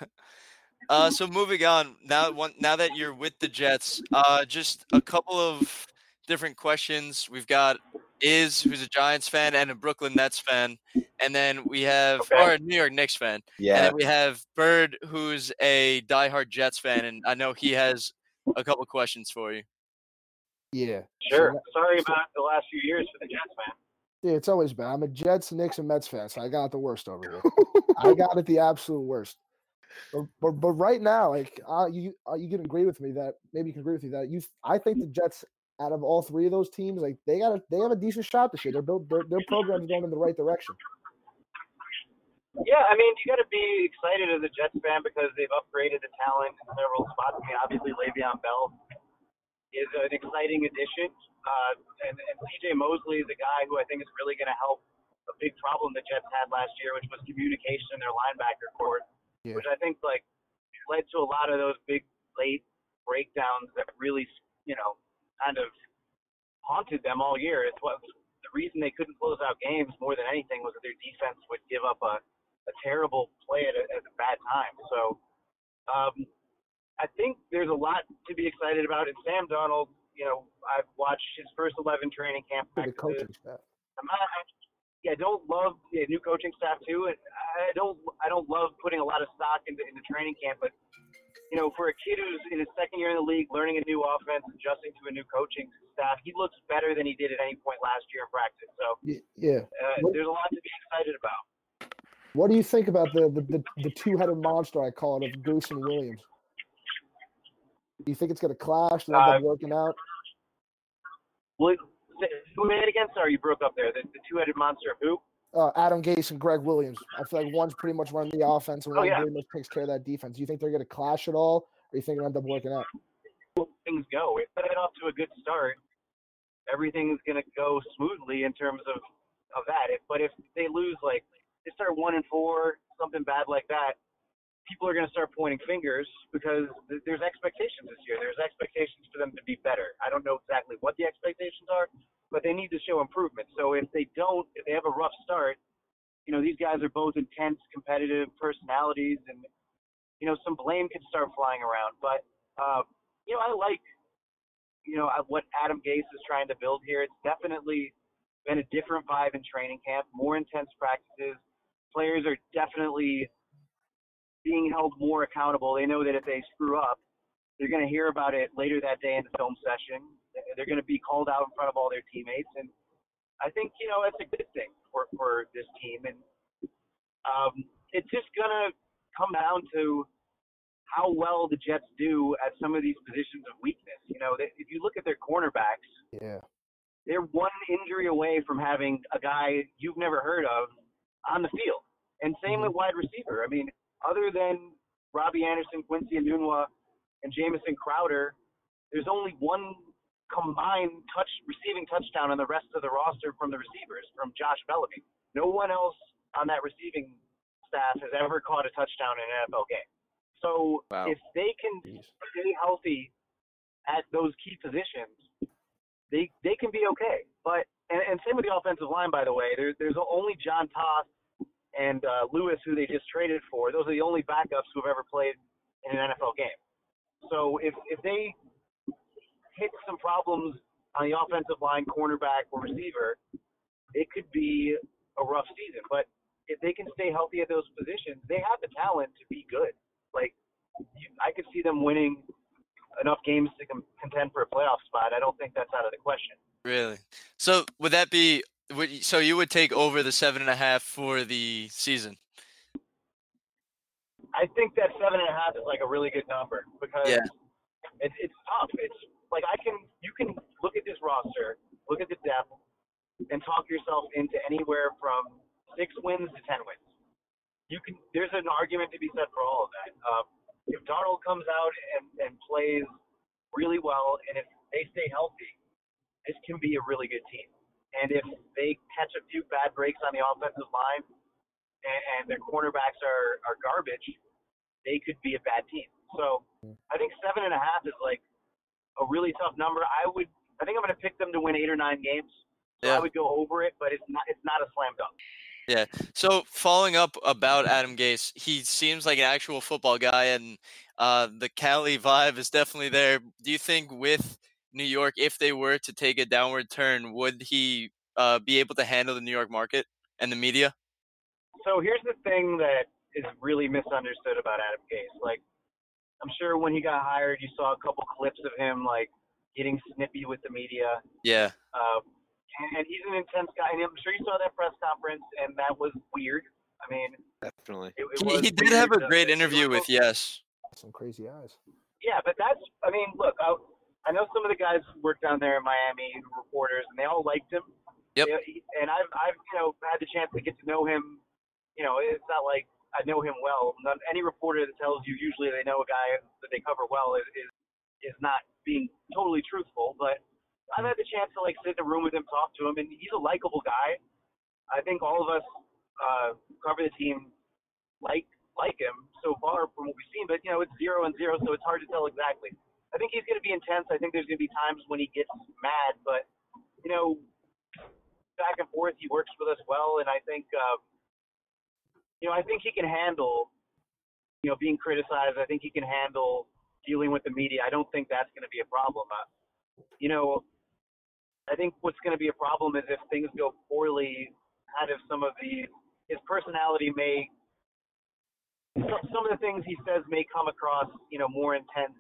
[SPEAKER 1] uh, so moving on now. One, now that you're with the Jets, uh, just a couple of different questions. We've got Iz, who's a Giants fan and a Brooklyn Nets fan, and then we have
[SPEAKER 4] Okay.
[SPEAKER 1] or a New York Knicks fan, and
[SPEAKER 3] yeah,
[SPEAKER 1] then we have Bird, who's a diehard Jets fan, and I know he has a couple questions for you.
[SPEAKER 2] Yeah.
[SPEAKER 4] Sure.
[SPEAKER 2] So
[SPEAKER 4] Sorry
[SPEAKER 2] so-
[SPEAKER 4] about the last few years for the Jets, man.
[SPEAKER 2] Yeah, it's always bad. I'm a Jets, Knicks, and Mets fan, so I got the worst over here. I got it the absolute worst. But but, but right now, like uh, you uh, you can agree with me that maybe you can agree with me that you I think the Jets out of all three of those teams, like they got a they have a decent shot this year. They're built their their program's going in the right direction.
[SPEAKER 4] Yeah, I mean, you got to be excited as a Jets fan because they've upgraded the talent in several spots. I mean, obviously Le'Veon Bell is an exciting addition, uh, and, and C.J. Mosley is a guy who I think is really going to help a big problem the Jets had last year, which was communication in their linebacker court,
[SPEAKER 2] Yeah.
[SPEAKER 4] which I think like led to a lot of those big late breakdowns that really, you know, kind of haunted them all year. It's what the reason they couldn't close out games more than anything was that their defense would give up a a terrible play at a, at a bad time. So um, I think there's a lot to be excited about. And Sam Darnold, you know, I've watched his first 11 training camp
[SPEAKER 2] the coaching staff.
[SPEAKER 4] I'm not, I, yeah, I don't love yeah, new coaching staff too, and I don't I don't love putting a lot of stock into into training camp. But you know, for a kid who's in his second year in the league, learning a new offense, adjusting to a new coaching staff, he looks better than he did at any point last year in practice. So
[SPEAKER 2] Yeah.
[SPEAKER 4] uh,
[SPEAKER 2] What-
[SPEAKER 4] there's a lot to be excited about.
[SPEAKER 2] What do you think about the the, the, the two headed monster I call it of Gase and Williams? Do you think it's gonna clash? Do you think
[SPEAKER 4] Uh,
[SPEAKER 2] working out?
[SPEAKER 4] Who made it again? Sorry, you broke up there. The, the two-headed monster who?
[SPEAKER 2] Uh, Adam Gase and Gregg Williams. I feel like one's pretty much running the offense and
[SPEAKER 4] Oh,
[SPEAKER 2] one
[SPEAKER 4] yeah.
[SPEAKER 2] pretty much takes care of that defense. Do you think they're gonna clash at all, or do you think it'll end up working out?
[SPEAKER 4] things go. If they get off to a good start, everything's going to go smoothly in terms of of that. If, but if they lose, like they start one and four, something bad like that, people are going to start pointing fingers because th- there's expectations this year. There's expectations for them to be better. I don't know exactly what the expectations are, but they need to show improvement. So if they don't, if they have a rough start, you know, these guys are both intense, competitive personalities, and you know, some blame could start flying around. But uh, you know, I like you know what Adam Gase is trying to build here. It's definitely been a different vibe in training camp, more intense practices. Players are definitely being held more accountable. They know that if they screw up, they're going to hear about it later that day in the film session. They're going to be called out in front of all their teammates, and I think you know that's a good thing for for this team. And um, it's just going to come down to how well the Jets do at some of these positions of weakness. You know, they, if you look at their cornerbacks,
[SPEAKER 5] Yeah.
[SPEAKER 4] they're one injury away from having a guy you've never heard of on the field. And same with wide receiver. I mean, other than Robbie Anderson, Quincy Enunwa, and Jamison Crowder, there's only one combined touch receiving touchdown on the rest of the roster from the receivers, from Josh Bellamy. No one else on that receiving staff has ever caught a touchdown in an NFL game. So
[SPEAKER 3] Wow.
[SPEAKER 4] if they can
[SPEAKER 5] Jeez.
[SPEAKER 4] stay healthy at those key positions, they they can be okay. But and, and same with the offensive line, by the way. There, there's only John Toth and uh, Lewis, who they just traded for. Those are the only backups who have ever played in an NFL game. So if if they hit some problems on the offensive line, cornerback or receiver, it could be a rough season. But if they can stay healthy at those positions, they have the talent to be good. Like I could see them winning enough games to contend for a playoff spot. I don't think that's out of the question.
[SPEAKER 1] Really? So would that be? Would so you would take over the seven and a half for the season?
[SPEAKER 4] I think that seven and a half is like a really good number because
[SPEAKER 1] Yeah.
[SPEAKER 4] it's it's tough. It's like I can you can look at this roster, look at the depth, and talk yourself into anywhere from six wins to ten wins. You can there's an argument to be said for all of that. Um, if Darnold comes out and, and plays really well, and if they stay healthy, this can be a really good team. And if they catch a few bad breaks on the offensive line, and, and their cornerbacks are, are garbage, they could be a bad team. So I think seven and a half is like a really tough number. I would I think I'm going to pick them to win eight or nine games. So
[SPEAKER 1] Yeah.
[SPEAKER 4] I would go over it, but it's not it's not a slam dunk. Yeah.
[SPEAKER 1] So following up about Adam Gase, he seems like an actual football guy, and uh, the Cali vibe is definitely there. Do you think with New York, if they were to take a downward turn, would he uh, be able to handle the New York market and the media?
[SPEAKER 4] So here's the thing that is really misunderstood about Adam Gase. Like I'm sure when he got hired, you saw a couple clips of him like getting snippy with the media.
[SPEAKER 1] Yeah,
[SPEAKER 4] Um, and, and he's an intense guy. And I'm sure you saw that press conference, and that was weird. I mean,
[SPEAKER 3] Definitely.
[SPEAKER 4] it, it
[SPEAKER 1] he, he did have a great interview with Yes.
[SPEAKER 5] Some crazy eyes.
[SPEAKER 4] Yeah, but that's. I mean, look, I, I know some of the guys who work down there in Miami, reporters, and they all liked him.
[SPEAKER 1] Yep.
[SPEAKER 4] He- And I've, I've, you know, had the chance to get to know him. You know, it's not like I know him well. Not, any reporter that tells you usually they know a guy that they cover well is, is is not being totally truthful. But I've had the chance to like sit in a room with him, talk to him, and he's a likable guy. I think all of us uh, who cover the team like like him so far from what we've seen, but you know it's zero and zero, so it's hard to tell exactly. I think he's going to be intense. I think there's going to be times when he gets mad, but you know, back and forth, he works with us well, and I think uh, you know I think he can handle you know being criticized. I think he can handle dealing with the media. I don't think that's going to be a problem. Uh, you know, I think what's going to be a problem is if things go poorly, kind of some of the his personality may some of the things he says may come across, you know, more intense.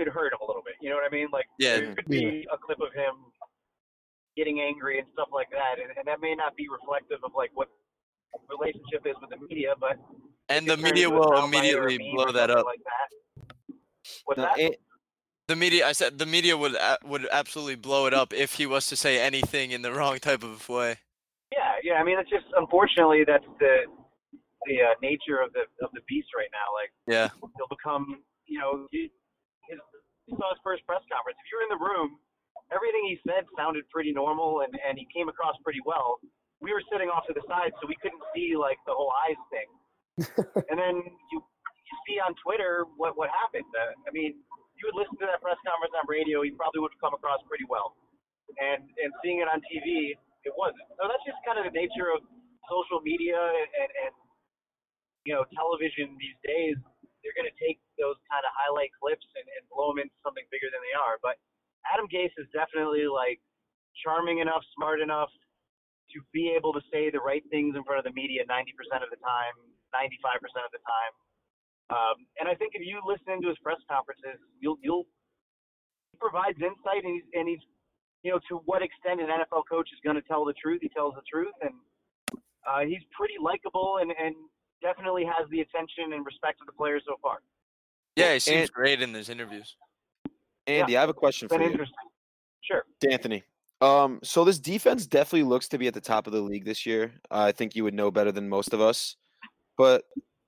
[SPEAKER 4] Could hurt him a little bit. You know what I mean? Like
[SPEAKER 1] Yeah.
[SPEAKER 4] there could be a clip of him getting angry and stuff like that, and, and that may not be reflective of like what relationship is with the media, but
[SPEAKER 1] And the media will
[SPEAKER 4] soundbite or a
[SPEAKER 1] immediately blow that up.
[SPEAKER 4] Like that. What's
[SPEAKER 3] Now,
[SPEAKER 4] that?
[SPEAKER 3] and-
[SPEAKER 1] The media, I said, the media would would absolutely blow it up if he was to say anything in the wrong type of way.
[SPEAKER 4] Yeah, yeah. I mean, it's just unfortunately that's the the uh, nature of the of the beast right now. Like
[SPEAKER 1] Yeah,
[SPEAKER 4] he'll become, you know, you saw his first press conference. If you were in the room, everything he said sounded pretty normal, and and he came across pretty well. We were sitting off to the side, so we couldn't see like the whole eyes thing. and then you you see on Twitter what what happened. Uh, I mean, you would listen to that press conference on radio, he probably would have come across pretty well. And and seeing it on TV, it wasn't. So that's just kind of the nature of social media and, and, and you know television these days. They're going to take those kind of highlight clips and, and blow them into something bigger than they are. But Adam Gase is definitely like charming enough, smart enough to be able to say the right things in front of the media 90% of the time, 95% of the time. Um, and I think if you listen to his press conferences, you'll you'll he provides insight and he's, and he's you know to what extent an NFL coach is going to tell the truth. He tells the truth, and uh, he's pretty likable and and definitely has the attention and respect of the players so far.
[SPEAKER 1] Yeah, he seems
[SPEAKER 3] And-
[SPEAKER 1] great in those interviews.
[SPEAKER 3] Andy, I have a question for you.
[SPEAKER 4] interesting. Sure.
[SPEAKER 3] D'Anthony. Um, so this defense definitely looks to be at the top of the league this year. I think you would know better than most of us. But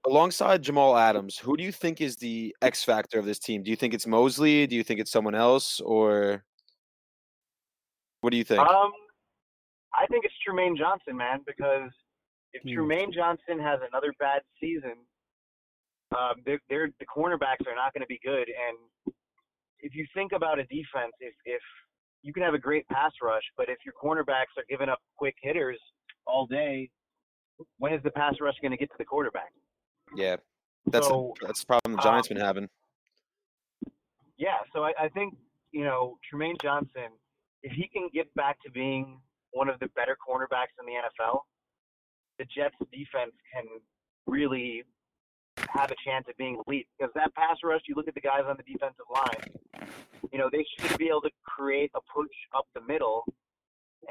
[SPEAKER 3] alongside Jamal Adams, who do you think is the X factor of this team? Do you think it's Mosley? Do you think it's someone else? Or what do you think?
[SPEAKER 4] Um, I think it's Trumaine Johnson, man, because if
[SPEAKER 3] Hmm.
[SPEAKER 4] Trumaine Johnson has another bad season, um, they're, they're, the cornerbacks are not going to be good. And if you think about a defense, if if you can have a great pass rush, but if your cornerbacks are giving up quick hitters all day, when is the pass rush going to get to the quarterback?
[SPEAKER 3] yeah, that's
[SPEAKER 4] so,
[SPEAKER 3] that's the problem the Giants been having.
[SPEAKER 4] yeah, so I, I think you know Trumaine Johnson, if he can get back to being one of the better cornerbacks in the NFL, the Jets defense can really have a chance at being elite. Because that pass rush, you look at the guys on the defensive line, you know they should be able to create a push up the middle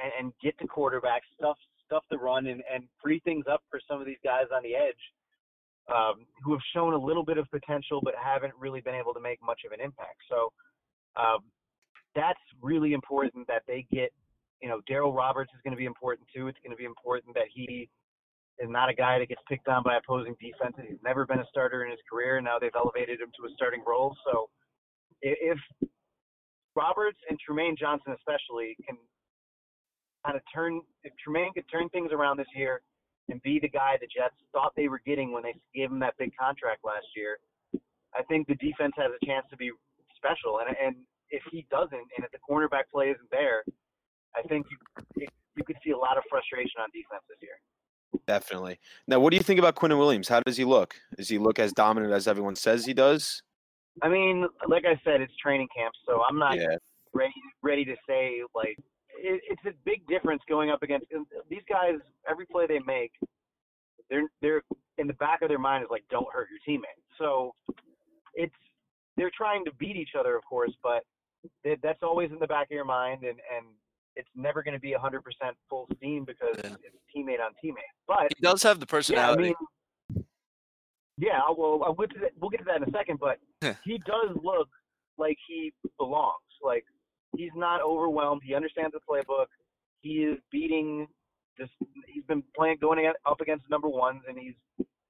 [SPEAKER 4] and, and get to quarterback stuff stuff the run and, and free things up for some of these guys on the edge um, who have shown a little bit of potential but haven't really been able to make much of an impact. So um, that's really important that they get. You know, Darryl Roberts is going to be important too. It's going to be important that he is not a guy that gets picked on by opposing defenses. He's never been a starter in his career. And now they've elevated him to a starting role. So if Roberts and Trumaine Johnson especially can kind of turn, if Trumaine could turn things around this year and be the guy the Jets thought they were getting when they gave him that big contract last year, I think the defense has a chance to be special. And and if he doesn't, and if the cornerback play isn't there, I think you you could see a lot of frustration on defense this year.
[SPEAKER 3] Definitely. Now, what do you think about Quinnen Williams? How does he look? Does he look as dominant as everyone says he does?
[SPEAKER 4] I mean, like I said, it's training camp, so I'm not
[SPEAKER 3] Yeah.
[SPEAKER 4] ready ready to say like it, it's a big difference going up against these guys. Every play they make, they're they're in the back of their mind is like, don't hurt your teammate. So it's they're trying to beat each other, of course, but that- that's always in the back of your mind, and and it's never going to be 100% full steam because
[SPEAKER 1] Yeah.
[SPEAKER 4] it's teammate on teammate. But
[SPEAKER 1] He does have the
[SPEAKER 4] yeah, I
[SPEAKER 1] personality.
[SPEAKER 4] mean, yeah, well, that, we'll get to that in a second, but he does look like he belongs. Like he's not overwhelmed. He understands the playbook. He is beating this. He's been playing, going up against number ones, and he's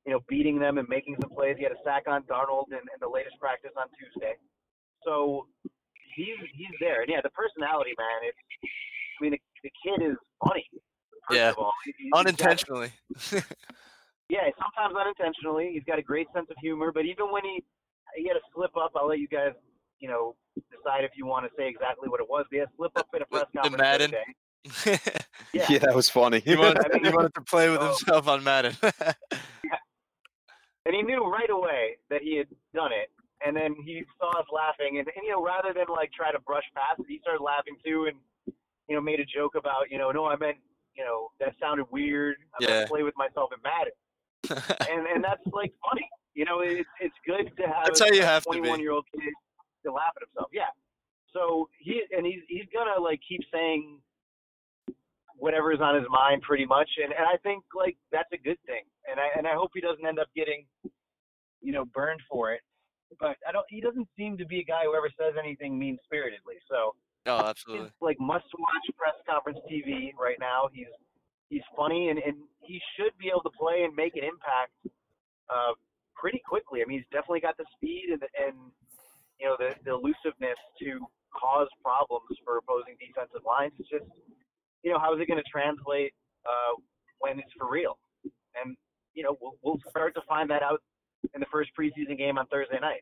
[SPEAKER 4] you know beating them and making some plays. He had a sack on Darnold in, in the latest practice on Tuesday. So he's he's there. And yeah, the personality, man. It's I mean, the, the kid is funny. First
[SPEAKER 1] Yeah.
[SPEAKER 4] of all. He- he's got-
[SPEAKER 1] Unintentionally.
[SPEAKER 4] yeah, sometimes unintentionally. He's got a great sense of humor, but even when he he had a slip up, I'll let you guys, you know, decide if you want to say exactly what it was. But he had a slip up in a press
[SPEAKER 1] the
[SPEAKER 4] conference the
[SPEAKER 1] Madden?
[SPEAKER 4] day. Yeah.
[SPEAKER 3] Yeah, that was funny.
[SPEAKER 1] he, wanted,
[SPEAKER 4] I mean,
[SPEAKER 1] he wanted to play with
[SPEAKER 4] oh.
[SPEAKER 1] himself on Madden. yeah.
[SPEAKER 4] and he knew right away that he had done it. And then he saw us laughing, and, and you know, rather than like try to brush past it, he started laughing too, and you know, made a joke about, you know, no, I meant, you know, that sounded weird. I'm
[SPEAKER 1] Yeah.
[SPEAKER 4] gonna play with myself in Madden, and and that's like funny. You know, it's it's good to have
[SPEAKER 1] That's
[SPEAKER 4] a
[SPEAKER 1] how you have to be.
[SPEAKER 4] 21 year old kid to laugh at himself. Yeah. So he and he's he's gonna like keep saying whatever is on his mind pretty much, and and I think like that's a good thing, and I and I hope he doesn't end up getting you know burned for it. But I don't. He doesn't seem to be a guy who ever says anything mean spiritedly. So
[SPEAKER 1] oh, absolutely.
[SPEAKER 4] it's like must watch press conference TV right now. He's he's funny and, and he should be able to play and make an impact uh, pretty quickly. I mean, he's definitely got the speed and and you know the, the elusiveness to cause problems for opposing defensive lines. It's just you know how is it going to translate uh, when it's for real? And you know we'll, we'll start to find that out in the first preseason game on Thursday night.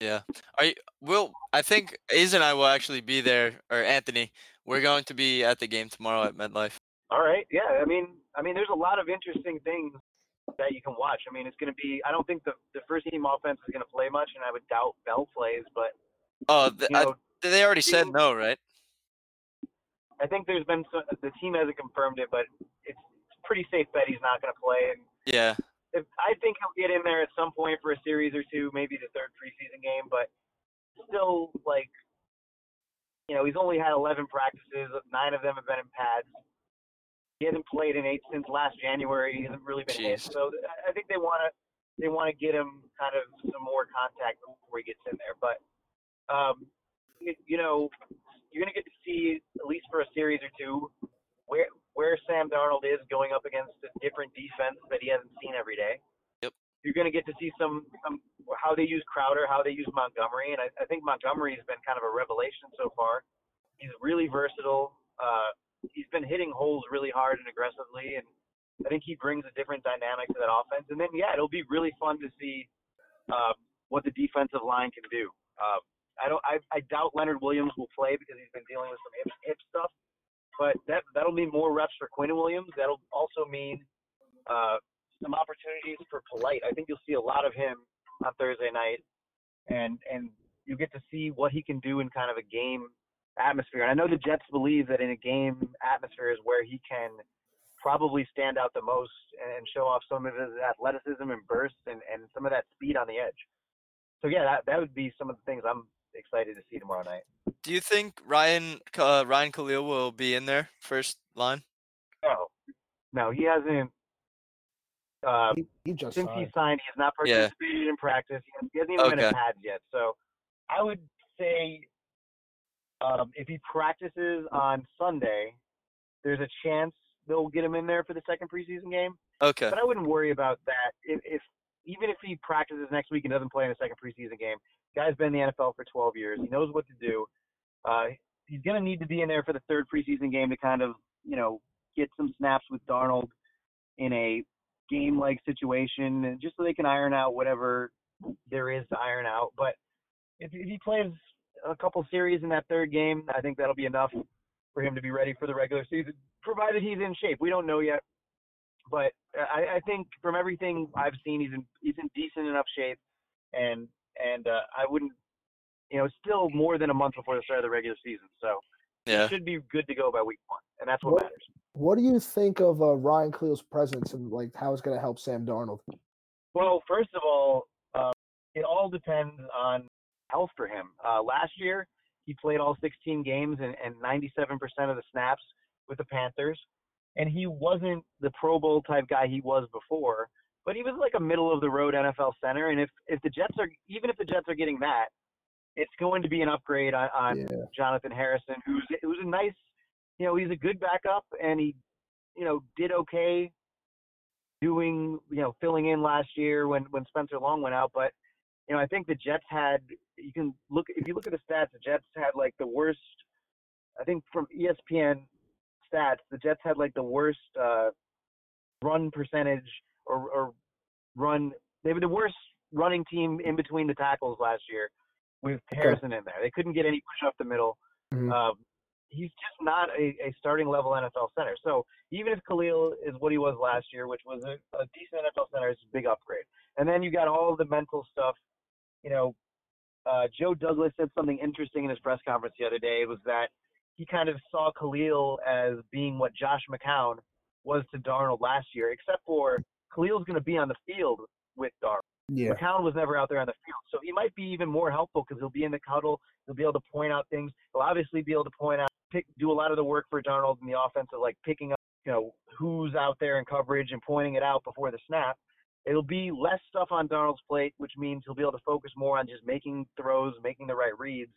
[SPEAKER 1] Yeah. Are you, will I think A's and I will actually be there, or Anthony. We're going to be at the game tomorrow at MetLife.
[SPEAKER 4] All right. Yeah. I mean, I mean, there's a lot of interesting things that you can watch. I mean, it's going to be. I don't think the the first team offense is going to play much, and I would doubt Bell plays. But
[SPEAKER 1] Oh, th-
[SPEAKER 4] you
[SPEAKER 1] I, they already said no, right?
[SPEAKER 4] I think there's been some, the team hasn't confirmed it, but it's pretty safe bet he's not going to play. And
[SPEAKER 1] Yeah.
[SPEAKER 4] If, I think he'll get in there at some point for a series or two, maybe the third preseason game. But still, like, you know, he's only had 11 practices. Nine of them have been in pads. He hasn't played in eight since last January. He hasn't really been hit. So I- think they want to they want to get him kind of some more contact before he gets in there. But um, you, you know, you're going to get to see at least for a series or two where where Sam Darnold is going up against a different defense that he hasn't seen every day.
[SPEAKER 1] Yep.
[SPEAKER 4] You're going to get to see some, some how they use Crowder, how they use Montgomery, and I, I think Montgomery has been kind of a revelation so far. He's really versatile. Uh, he's been hitting holes really hard and aggressively, and I think he brings a different dynamic to that offense. And then, yeah, it'll be really fun to see uh, what the defensive line can do. Uh, I don't. I, I doubt Leonard Williams will play because he's been dealing with some hip, hip stuff. But that that'll mean more reps for Quinn Williams. That'll also mean uh, some opportunities for Polite. I think you'll see a lot of him on Thursday night, and and you get to see what he can do in kind of a game atmosphere. And I know the Jets believe that in a game atmosphere is where he can probably stand out the most and show off some of his athleticism and bursts and, and some of that speed on the edge. So yeah, that that would be some of the things I'm excited to see tomorrow night.
[SPEAKER 1] Do you think Ryan uh, Ryan Kalil will be in there first line?
[SPEAKER 4] No, no, he hasn't. Uh,
[SPEAKER 2] He, he just
[SPEAKER 4] since he
[SPEAKER 2] signed.
[SPEAKER 4] signed, he has not
[SPEAKER 1] Yeah.
[SPEAKER 4] participated in practice. He hasn't- he hasn't even been in
[SPEAKER 1] Okay.
[SPEAKER 4] pads yet. So I would say um, if he practices on Sunday, there's a chance they'll get him in there for the second preseason game.
[SPEAKER 1] Okay.
[SPEAKER 4] But I wouldn't worry about that. If, if even if he practices next week and doesn't play in a second preseason game, guy's been in the NFL for 12 years. He knows what to do. Uh, he's going to need to be in there for the third preseason game to kind of, you know, get some snaps with Darnold in a game-like situation, and just so they can iron out whatever there is to iron out. But if, if he plays a couple series in that third game, I think that'll be enough for him to be ready for the regular season, provided he's in shape. We don't know yet but I, I think from everything I've seen, he's in he's in decent enough shape, and and uh, I wouldn't, you know, still more than a month before the start of the regular season, so
[SPEAKER 1] Yeah.
[SPEAKER 4] he should be good to go by week one, and that's what,
[SPEAKER 2] What-
[SPEAKER 4] matters.
[SPEAKER 2] What do you think of uh, Ryan Kalil's presence and like how it's going to help Sam Darnold?
[SPEAKER 4] Well, first of all, uh, it all depends on health for him. Uh, last year, he played all 16 games and, and 97% of the snaps with the Panthers, and he wasn't the Pro Bowl type guy he was before. But he was like a middle of the road NFL center, and if if the Jets are even if the Jets are getting that, it's going to be an upgrade on, on
[SPEAKER 2] Yeah.
[SPEAKER 4] Jonathan Harrison, who's who's a nice, you know, he's a good backup, and he, you know, did okay doing, you know, filling in last year when when Spencer Long went out. But you know, I think the Jets had. You can look if you look at the stats, the Jets had like the worst. I think from ESPN stats, the Jets had like the worst uh, run percentage or, or run. They were the worst running team in between the tackles last year with Harrison in there. They couldn't get any push up the middle.
[SPEAKER 2] Mhm.
[SPEAKER 4] Um, he's just not a, a starting level NFL center. So even if Kalil is what he was last year, which was a, a decent NFL center, it's a big upgrade. And then you got all the mental stuff. You know, uh, Joe Douglas said something interesting in his press conference the other day. It was that he kind of saw Kalil as being what Josh McCown was to Darnold last year, except for Kalil's going to be on the field with Darnold.
[SPEAKER 2] Yeah.
[SPEAKER 4] McCown was never out there on the field, so he might be even more helpful because he'll be in the cuddle. He'll be able to point out things. He'll obviously be able to point out, pick, do a lot of the work for Darnold in the offense of like picking up, you know, who's out there in coverage and pointing it out before the snap. It'll be less stuff on Darnold's plate, which means he'll be able to focus more on just making throws, making the right reads,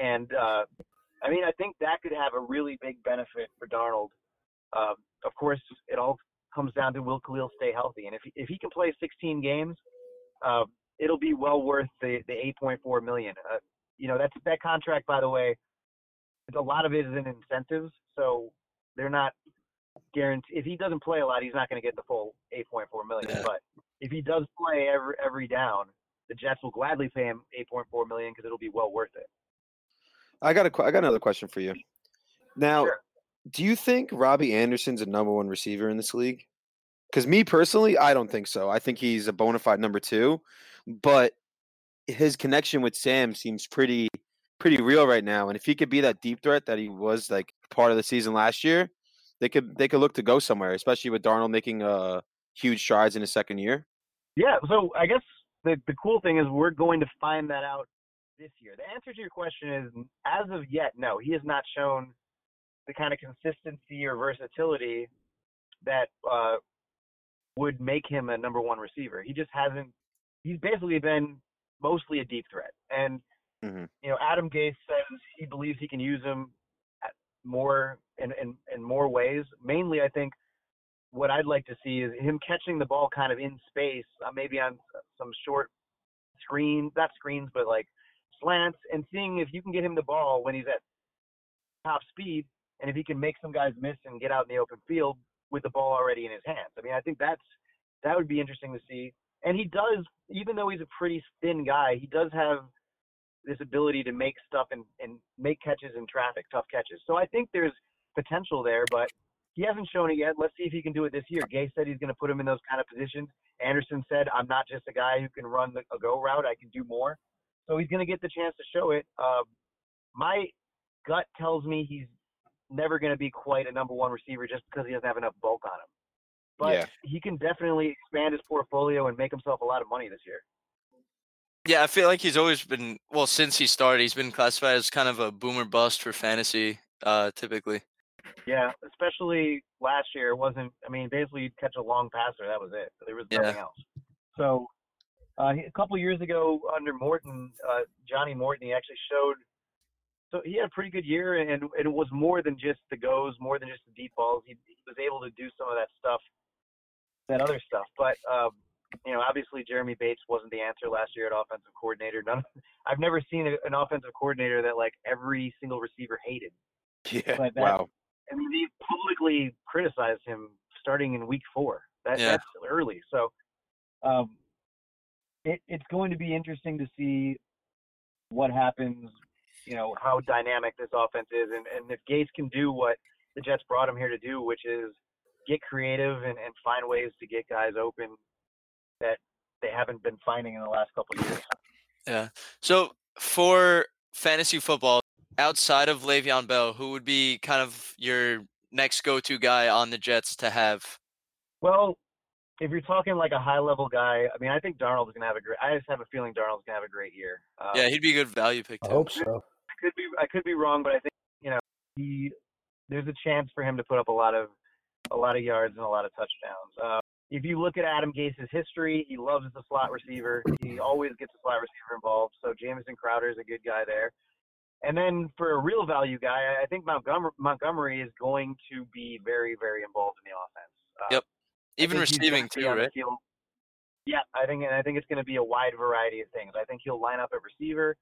[SPEAKER 4] and uh, I mean, I think that could have a really big benefit for Darnold. Um, of course, it all comes down to will Kalil stay healthy, and if he, if he can play 16 games, uh, it'll be well worth the the 8.4 million. Uh, you know, that's that contract, by the way. A lot of it is in incentives, so they're not guaranteed. If he doesn't play a lot, he's not going to get the full 8.4 million.
[SPEAKER 1] Yeah.
[SPEAKER 4] But if he does play every every down, the Jets will gladly pay him 8.4 million because it'll be well worth it.
[SPEAKER 3] I got a, I got another question for you. Now,
[SPEAKER 4] Sure.
[SPEAKER 3] do you think Robbie Anderson's a number one receiver in this league? Because me personally, I don't think so. I think he's a bona fide number two, but his connection with Sam seems pretty pretty real right now. And if he could be that deep threat that he was like part of the season last year, they could they could look to go somewhere, especially with Darnold making uh huge strides in his second year.
[SPEAKER 4] Yeah, so I guess the the cool thing is we're going to find that out this year. The answer to your question is as of yet, no. He has not shown the kind of consistency or versatility that uh, would make him a number one receiver. He just hasn't. He's basically been mostly a deep threat, and
[SPEAKER 3] Mhm.
[SPEAKER 4] you know Adam Gase says he believes he can use him more in, in in more ways. Mainly, I think what I'd like to see is him catching the ball kind of in space, uh, maybe on some short screens, not screens, but like slants, and seeing if you can get him the ball when he's at top speed, and if he can make some guys miss and get out in the open field with the ball already in his hands. I mean, I think that's that would be interesting to see. And he does, even though he's a pretty thin guy, he does have this ability to make stuff and, and make catches in traffic, tough catches. So I think there's potential there, but he hasn't shown it yet. Let's see if he can do it this year. Gase said he's going to put him in those kind of positions. Anderson said, I'm not just a guy who can run the, a go route. I can do more. So he's going to get the chance to show it. Um, my gut tells me he's never going to be quite a number one receiver just because he doesn't have enough bulk on him. But
[SPEAKER 3] Yeah.
[SPEAKER 4] he can definitely expand his portfolio and make himself a lot of money this year.
[SPEAKER 1] Yeah, I feel like he's always been well since he started. He's been classified as kind of a boomer bust for fantasy, uh, typically.
[SPEAKER 4] Yeah, especially last year. It wasn't. I mean, basically, you'd catch a long passer. That was it. There was
[SPEAKER 1] Yeah.
[SPEAKER 4] nothing else. So, uh, a couple years ago under Morton, uh, Johnny Morton, he actually showed. So he had a pretty good year, and, and it was more than just the goes, more than just the deep balls. He, he was able to do some of that stuff, that other stuff. But um, you know, obviously, Jeremy Bates wasn't the answer last year at offensive coordinator. None. I've never seen a, an offensive coordinator that like every single receiver hated.
[SPEAKER 3] Yeah.
[SPEAKER 4] But that-
[SPEAKER 3] wow.
[SPEAKER 4] I mean, they publicly criticized him starting in week four. That,
[SPEAKER 1] Yeah.
[SPEAKER 4] That's early. So um, it, it's going to be interesting to see what happens, you know, how dynamic this offense is. And, and if Gase can do what the Jets brought him here to do, which is get creative and, and find ways to get guys open that they haven't been finding in the last couple of years.
[SPEAKER 1] Yeah. So for fantasy football, outside of Le'Veon Bell, who would be kind of your next go-to guy on the Jets to have?
[SPEAKER 4] Well, if you're talking like a high level guy, I mean, I think Darnold's gonna have a great. I just have a feeling Darnold's gonna have a great year. Um,
[SPEAKER 1] Yeah, he'd be a good value pick
[SPEAKER 5] I hope so.
[SPEAKER 4] I could be I could be wrong, but I think you know he there's a chance for him to put up a lot of a lot of yards and a lot of touchdowns. Uh, if you look at Adam Gase's history, he loves the slot receiver. He always gets a slot receiver involved. So Jamison Crowder is a good guy there. And then for a real value guy, I- I think Montgomery, Montgomery is going to be very, very involved in the offense. Uh,
[SPEAKER 1] Yep.
[SPEAKER 4] I
[SPEAKER 1] Even
[SPEAKER 4] think he's gonna
[SPEAKER 1] receiving too,
[SPEAKER 4] on
[SPEAKER 1] right?
[SPEAKER 4] field. Yeah, I think and I think it's going to be a wide variety of things. I think he'll line up at receiver.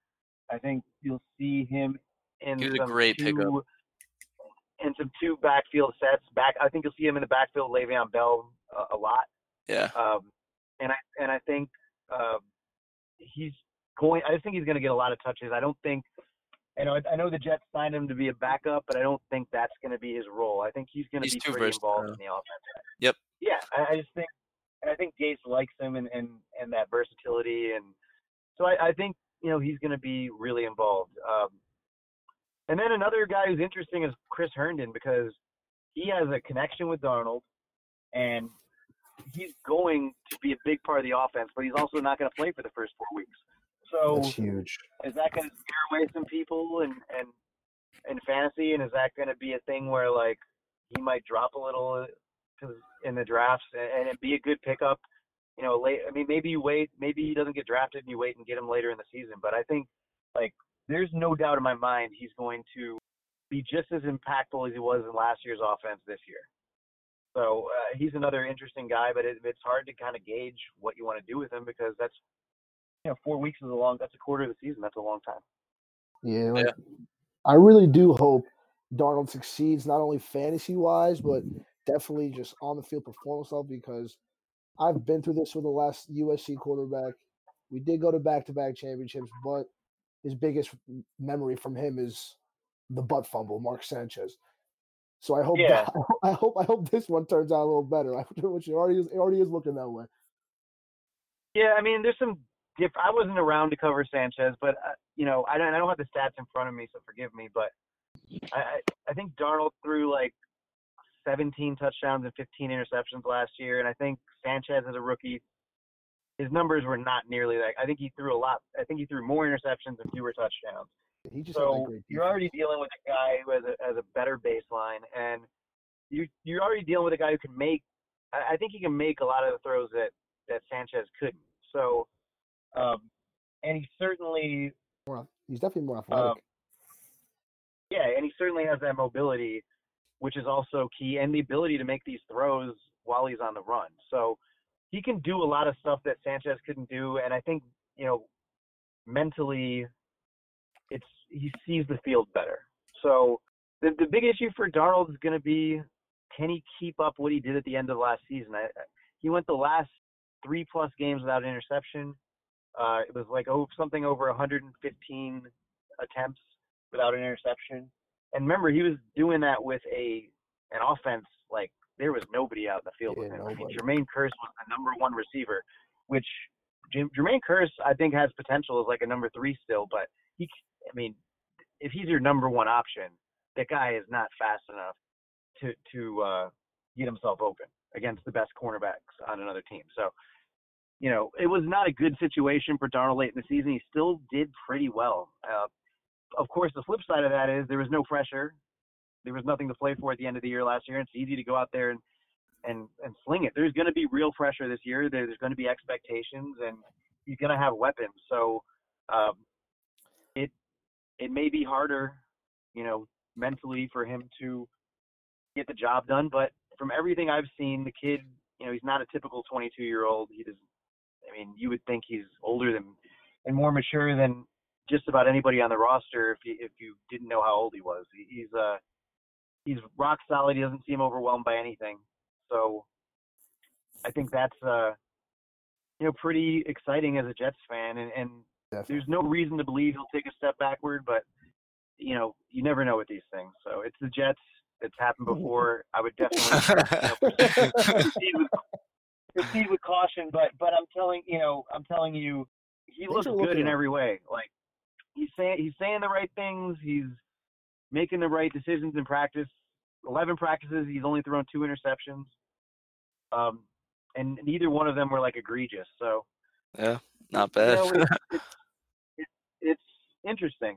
[SPEAKER 4] I think you'll see him in
[SPEAKER 1] He was a
[SPEAKER 4] some
[SPEAKER 1] great pickup.
[SPEAKER 4] two, in some two backfield sets. Back, I think you'll see him in the backfield, Le'Veon Bell uh, a lot.
[SPEAKER 1] Yeah.
[SPEAKER 4] Um, and I and I think um, he's going. I just think he's going to get a lot of touches. I don't think. You know, I- I know the Jets signed him to be a backup, but I don't think that's going to be his role. I think he's going to
[SPEAKER 1] He's
[SPEAKER 4] be
[SPEAKER 1] too
[SPEAKER 4] pretty involved in the offense.
[SPEAKER 1] Yep.
[SPEAKER 4] Yeah, I, I just think, and I think Gase likes him and and and that versatility, and so I, I think you know he's going to be really involved. Um, and then another guy who's interesting is Chris Herndon because he has a connection with Darnold, and he's going to be a big part of the offense, but he's also not going to play for the first four weeks. So
[SPEAKER 5] That's huge.
[SPEAKER 4] is that going to scare away some people and and in fantasy? And is that going to be a thing where like he might drop a little in the drafts and, and it be a good pickup? You know, late. I mean, maybe you wait. Maybe he doesn't get drafted and you wait and get him later in the season. But I think like there's no doubt in my mind he's going to be just as impactful as he was in last year's offense this year. So uh, he's another interesting guy, but it, it's hard to kind of gauge what you want to do with him because that's you know four weeks is a long. That's a quarter of the season. That's a long time.
[SPEAKER 5] Yeah, like, I really do hope Darnold succeeds not only fantasy wise, but definitely just on the field performance level because I've been through this with the last USC quarterback. We did go to back to back championships, but his biggest memory from him is the butt fumble, Mark Sanchez. So I hope
[SPEAKER 4] Yeah.
[SPEAKER 5] that, I hope I hope this one turns out a little better. I Which it already is, it already is looking that way.
[SPEAKER 4] Yeah, I mean, there's some. If I wasn't around to cover Sanchez, but uh, you know, I don't. I don't have the stats in front of me, so forgive me. But I, I, I think Darnold threw like 17 touchdowns and 15 interceptions last year, and I think Sanchez as a rookie, his numbers were not nearly that. I think he threw a lot. I think he threw more interceptions and fewer touchdowns.
[SPEAKER 5] He just
[SPEAKER 4] So you're already dealing with a guy who has a, has a better baseline, and you you're already dealing with a guy who can make. I, I think he can make a lot of the throws that that Sanchez couldn't. So, um, and he certainly,
[SPEAKER 5] More- he's definitely more athletic.
[SPEAKER 4] um, yeah, and he certainly has that mobility, which is also key, and the ability to make these throws while he's on the run. So he can do a lot of stuff that Sanchez couldn't do, and I think you know, mentally, it's he sees the field better. So the the big issue for Darnold is going to be can he keep up what he did at the end of last season? I, he went the last three plus games without an interception. Uh, it was like oh something over 115 attempts without an interception. And remember, he was doing that with a an offense like there was nobody out in the field with
[SPEAKER 5] Yeah,
[SPEAKER 4] him. I mean. Jermaine Kearse was the number one receiver, which Jermaine Kearse I think has potential as like a number three still, but he, I mean, if he's your number one option, that guy is not fast enough to to uh, get himself open against the best cornerbacks on another team. So, you know, it was not a good situation for Darnold late in the season. He still did pretty well. Uh, of course, the flip side of that is there was no pressure. There was nothing to play for at the end of the year last year. And It's easy to go out there and and and sling it. There's going to be real pressure this year. There- There's going to be expectations, and he's going to have weapons. So, um, it it may be harder, you know, mentally for him to get the job done. But from everything I've seen, the kid, you know, he's not a typical 22 year old. He does. I mean, you would think he's older than and more mature than just about anybody on the roster. If you if you didn't know how old he was, he, he's uh he's rock solid. He doesn't seem overwhelmed by anything. So I think that's uh you know pretty exciting as a Jets fan, and, and
[SPEAKER 5] Definitely.
[SPEAKER 4] there's no reason to believe he'll take a step backward, but you know, you never know with these things. So it's the Jets. It's happened before. I would definitely you know, proceed with proceed with caution, but but I'm telling you know, I'm telling you, he
[SPEAKER 5] Things
[SPEAKER 4] looks good in every way. Like he's saying he's saying the right things. He's making the right decisions in practice. Eleven practices, he's only thrown two interceptions. Um, and neither one of them were like egregious. So
[SPEAKER 1] yeah, not
[SPEAKER 4] you
[SPEAKER 1] bad.
[SPEAKER 4] know, it's, it's, it's, it's interesting,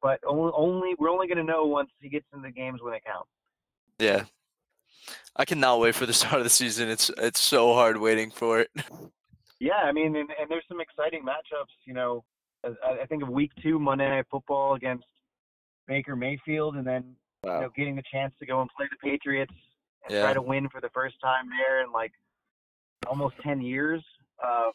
[SPEAKER 4] but only, only we're only going to know once he gets into the games when they count.
[SPEAKER 1] yeah. I cannot wait for the start of the season. It's it's so hard waiting for it.
[SPEAKER 4] Yeah, I mean, and, and there's some exciting matchups. You know, I, I think of Week Two Monday Night Football against Baker Mayfield, and then you know getting the chance to go and play the Patriots and
[SPEAKER 1] Yeah.
[SPEAKER 4] try to win for the first time there in like almost 10 years uh,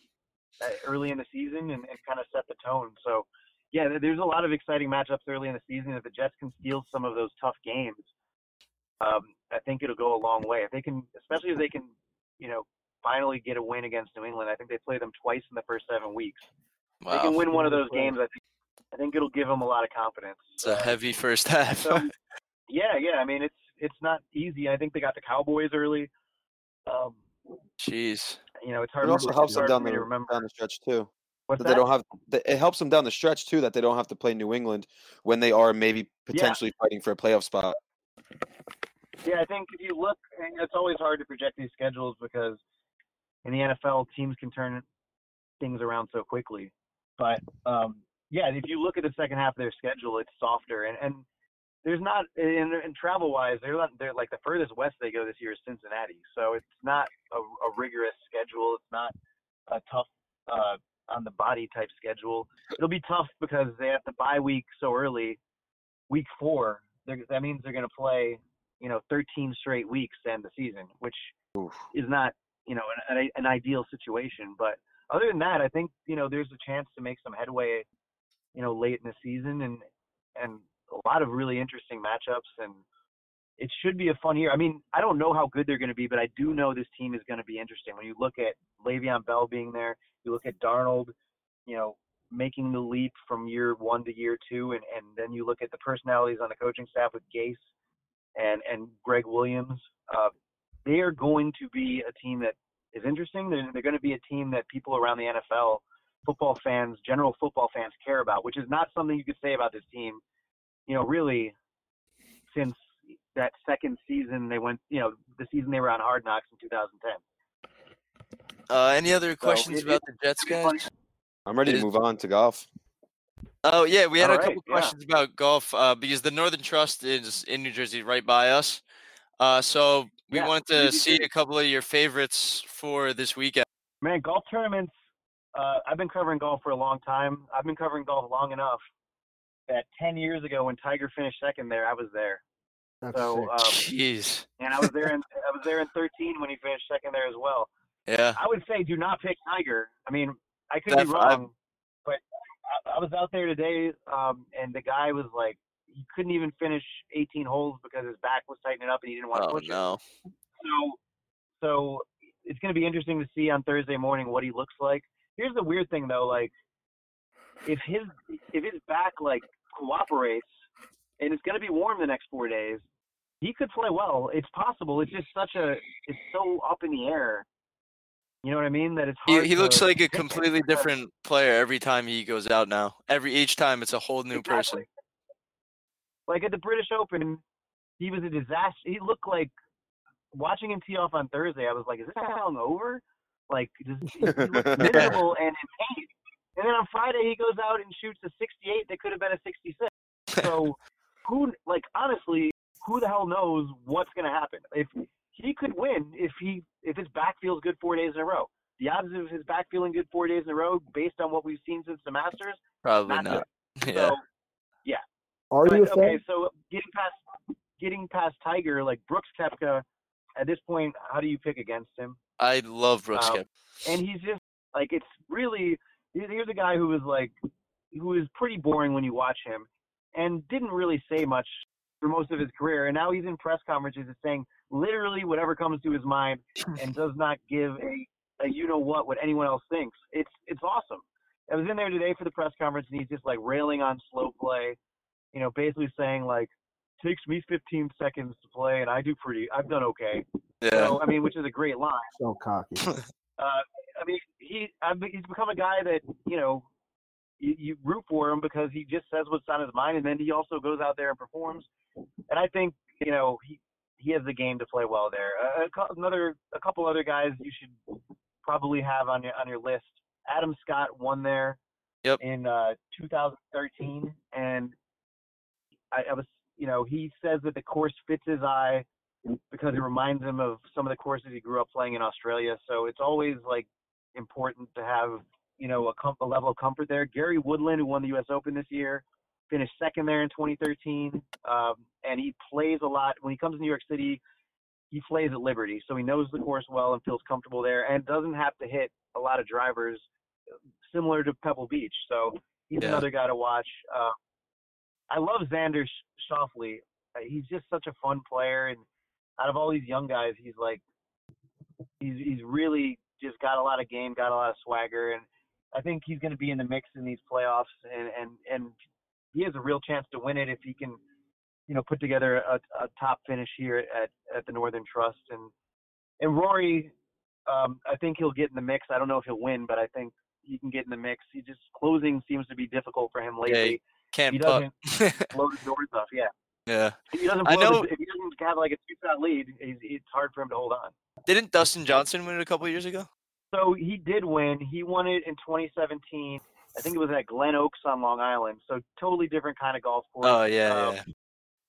[SPEAKER 4] uh, early in the season and, and kind of set the tone. So, yeah, there's a lot of exciting matchups early in the season. If the Jets can steal some of those tough games, um, I think it'll go a long way. If they can, especially if they can, you know, finally get a win against New England. I think they play them twice in the first seven weeks. If they can win one of those games. I think I think it'll give them a lot of confidence.
[SPEAKER 1] it's a heavy first half.
[SPEAKER 4] so yeah, yeah. I mean, it's it's not easy. I think they got the Cowboys early. Um,
[SPEAKER 1] Jeez.
[SPEAKER 4] you know, it's hard.
[SPEAKER 3] It also
[SPEAKER 4] it's
[SPEAKER 3] helps them down the
[SPEAKER 4] remember.
[SPEAKER 3] down the stretch too.
[SPEAKER 4] What's
[SPEAKER 3] That
[SPEAKER 4] that?
[SPEAKER 3] they don't have. It helps them down the stretch too that they don't have to play New England when they are maybe potentially fighting for a playoff spot.
[SPEAKER 4] Yeah, I think if you look, and it's always hard to project these schedules because in the NFL, teams can turn things around so quickly. But um, yeah, if you look at the second half of their schedule, it's softer, and and there's not in, in travel wise, they're not they're like the furthest west they go this year is Cincinnati, so it's not a, a rigorous schedule. It's not a tough uh, on the body type schedule. It'll be tough because they have to bye week so early. Week four, they're- that means they're going to play you know 13 straight weeks to end the season, which
[SPEAKER 3] Oof.
[SPEAKER 4] is not you know an, an, an ideal situation. But other than that, I think you know there's a chance to make some headway, you know, late in the season and and a lot of really interesting matchups. And it should be a fun year. I mean, I don't know how good they're going to be, but I do know this team is going to be interesting. When you look at Le'Veon Bell being there, you look at Darnold, you know, making the leap from year one to year two, and, and then you look at the personalities on the coaching staff with Gase and and Gregg Williams. Uh, they are going to be a team that is interesting. They're, they're going to be a team that people around the NFL, football fans, general football fans care about, which is not something you could say about this team. You know, really, since that second season they went, you know, the season they were on Hard Knocks in 2010.
[SPEAKER 1] Uh, any other questions
[SPEAKER 4] it-
[SPEAKER 1] about the Jets, guys?
[SPEAKER 3] I'm ready to move on to golf.
[SPEAKER 1] Oh yeah, we had
[SPEAKER 4] All
[SPEAKER 1] a
[SPEAKER 4] right,
[SPEAKER 1] couple
[SPEAKER 4] yeah.
[SPEAKER 1] questions about golf uh, because the Northern Trust is in New Jersey, right by us. Uh, so we
[SPEAKER 4] Yeah,
[SPEAKER 1] wanted to see a couple of your favorites for this weekend.
[SPEAKER 4] Man, golf tournaments. Uh, I've been covering golf for a long time. I've been covering golf long enough that 10 years ago, when Tiger finished second there, I was there.
[SPEAKER 5] That's
[SPEAKER 4] So, um,
[SPEAKER 1] Jeez.
[SPEAKER 4] and I was there in I was there in 13 when he finished second there as well.
[SPEAKER 1] Yeah.
[SPEAKER 4] I would say do not pick Tiger. I mean, I could
[SPEAKER 1] Def-
[SPEAKER 4] be wrong, but I, I was out there today, um, and the guy was like, he couldn't even finish 18 holes because his back was tightening up and he didn't want to
[SPEAKER 1] Oh
[SPEAKER 4] push it.
[SPEAKER 1] no.
[SPEAKER 4] So, so it's going to be interesting to see on Thursday morning what he looks like. Here's the weird thing though, like if his if his back like cooperates and it's going to be warm the next four days, he could play well. It's possible. It's just such a it's so up in the air. You know what I mean? That it's
[SPEAKER 1] He,
[SPEAKER 4] hard
[SPEAKER 1] he looks like a completely different player every time he goes out now. Every each time it's a whole new person.
[SPEAKER 4] Like at the British Open, he was a disaster. He looked like watching him tee off on Thursday. I was like, is this guy hungover? Like, just, miserable and in pain. And then on Friday, he goes out and shoots a 68 that could have been a 66. So, who, like, honestly, who the hell knows what's going to happen? If he could win, if he, if his back feels good four days in a row, the odds of his back feeling good four days in a row, based on what we've seen since the Masters,
[SPEAKER 1] Probably
[SPEAKER 4] not
[SPEAKER 1] not. Yeah.
[SPEAKER 4] So,
[SPEAKER 5] Are you a
[SPEAKER 4] but,
[SPEAKER 5] fan?
[SPEAKER 4] okay, so getting past getting past Tiger, like Brooks Koepka, at this point, how do you pick against him?
[SPEAKER 1] I love Brooks
[SPEAKER 4] Um,
[SPEAKER 1] Koepka.
[SPEAKER 4] And he's just like it's really here's here's a guy who was like who is pretty boring when you watch him, and didn't really say much for most of his career, and now he's in press conferences and saying literally whatever comes to his mind, and does not give a, a you know what what anyone else thinks. It's it's awesome. I was in there today for the press conference, and he's just like railing on slow play, you know, basically saying like takes me 15 seconds to play, and I do pretty. I've done okay.
[SPEAKER 1] Yeah.
[SPEAKER 4] So I mean, which is a great line.
[SPEAKER 5] So cocky.
[SPEAKER 4] Uh, I mean, he I mean, he's become a guy that you know you, you root for him because he just says what's on his mind, and then he also goes out there and performs. And I think you know he he has the game to play well there. Uh, another a couple other guys you should probably have on your on your list. Adam Scott won there
[SPEAKER 1] Yep.
[SPEAKER 4] in uh, 2013, and I, I was you know he says that the course fits his eye because it reminds him of some of the courses he grew up playing in Australia. So it's always like important to have you know a, com- a level of comfort there. Gary Woodland, who won the U.S. Open this year, finished second there in 2013, um, and he plays a lot when he comes to New York City. He plays at Liberty, so he knows the course well and feels comfortable there, and doesn't have to hit a lot of drivers, similar to Pebble Beach. So he's
[SPEAKER 1] Yeah.
[SPEAKER 4] another guy to watch. Uh, I love Xander Schauffele. Uh, He's just such a fun player, and out of all these young guys, he's like he's he's really just got a lot of game, got a lot of swagger, and I think he's going to be in the mix in these playoffs, and and and he has a real chance to win it if he can, you know, put together a, a top finish here at at the Northern Trust, and and Rory, um, I think he'll get in the mix. I don't know if he'll win, but I think he can get in the mix. He just closing seems to be difficult for him lately.
[SPEAKER 1] Can't
[SPEAKER 4] he
[SPEAKER 1] putt.
[SPEAKER 4] the doors off. Yeah.
[SPEAKER 1] yeah.
[SPEAKER 4] If he doesn't
[SPEAKER 1] I know-
[SPEAKER 4] if he doesn't have like a two shot lead, he's, it's hard for him to hold on.
[SPEAKER 1] Didn't Dustin Johnson win it a couple years ago?
[SPEAKER 4] So he did win. He won it in 2017. I think it was at Glen Oaks on Long Island. So totally different kind of golf course.
[SPEAKER 1] Oh yeah,
[SPEAKER 4] Um,
[SPEAKER 1] yeah.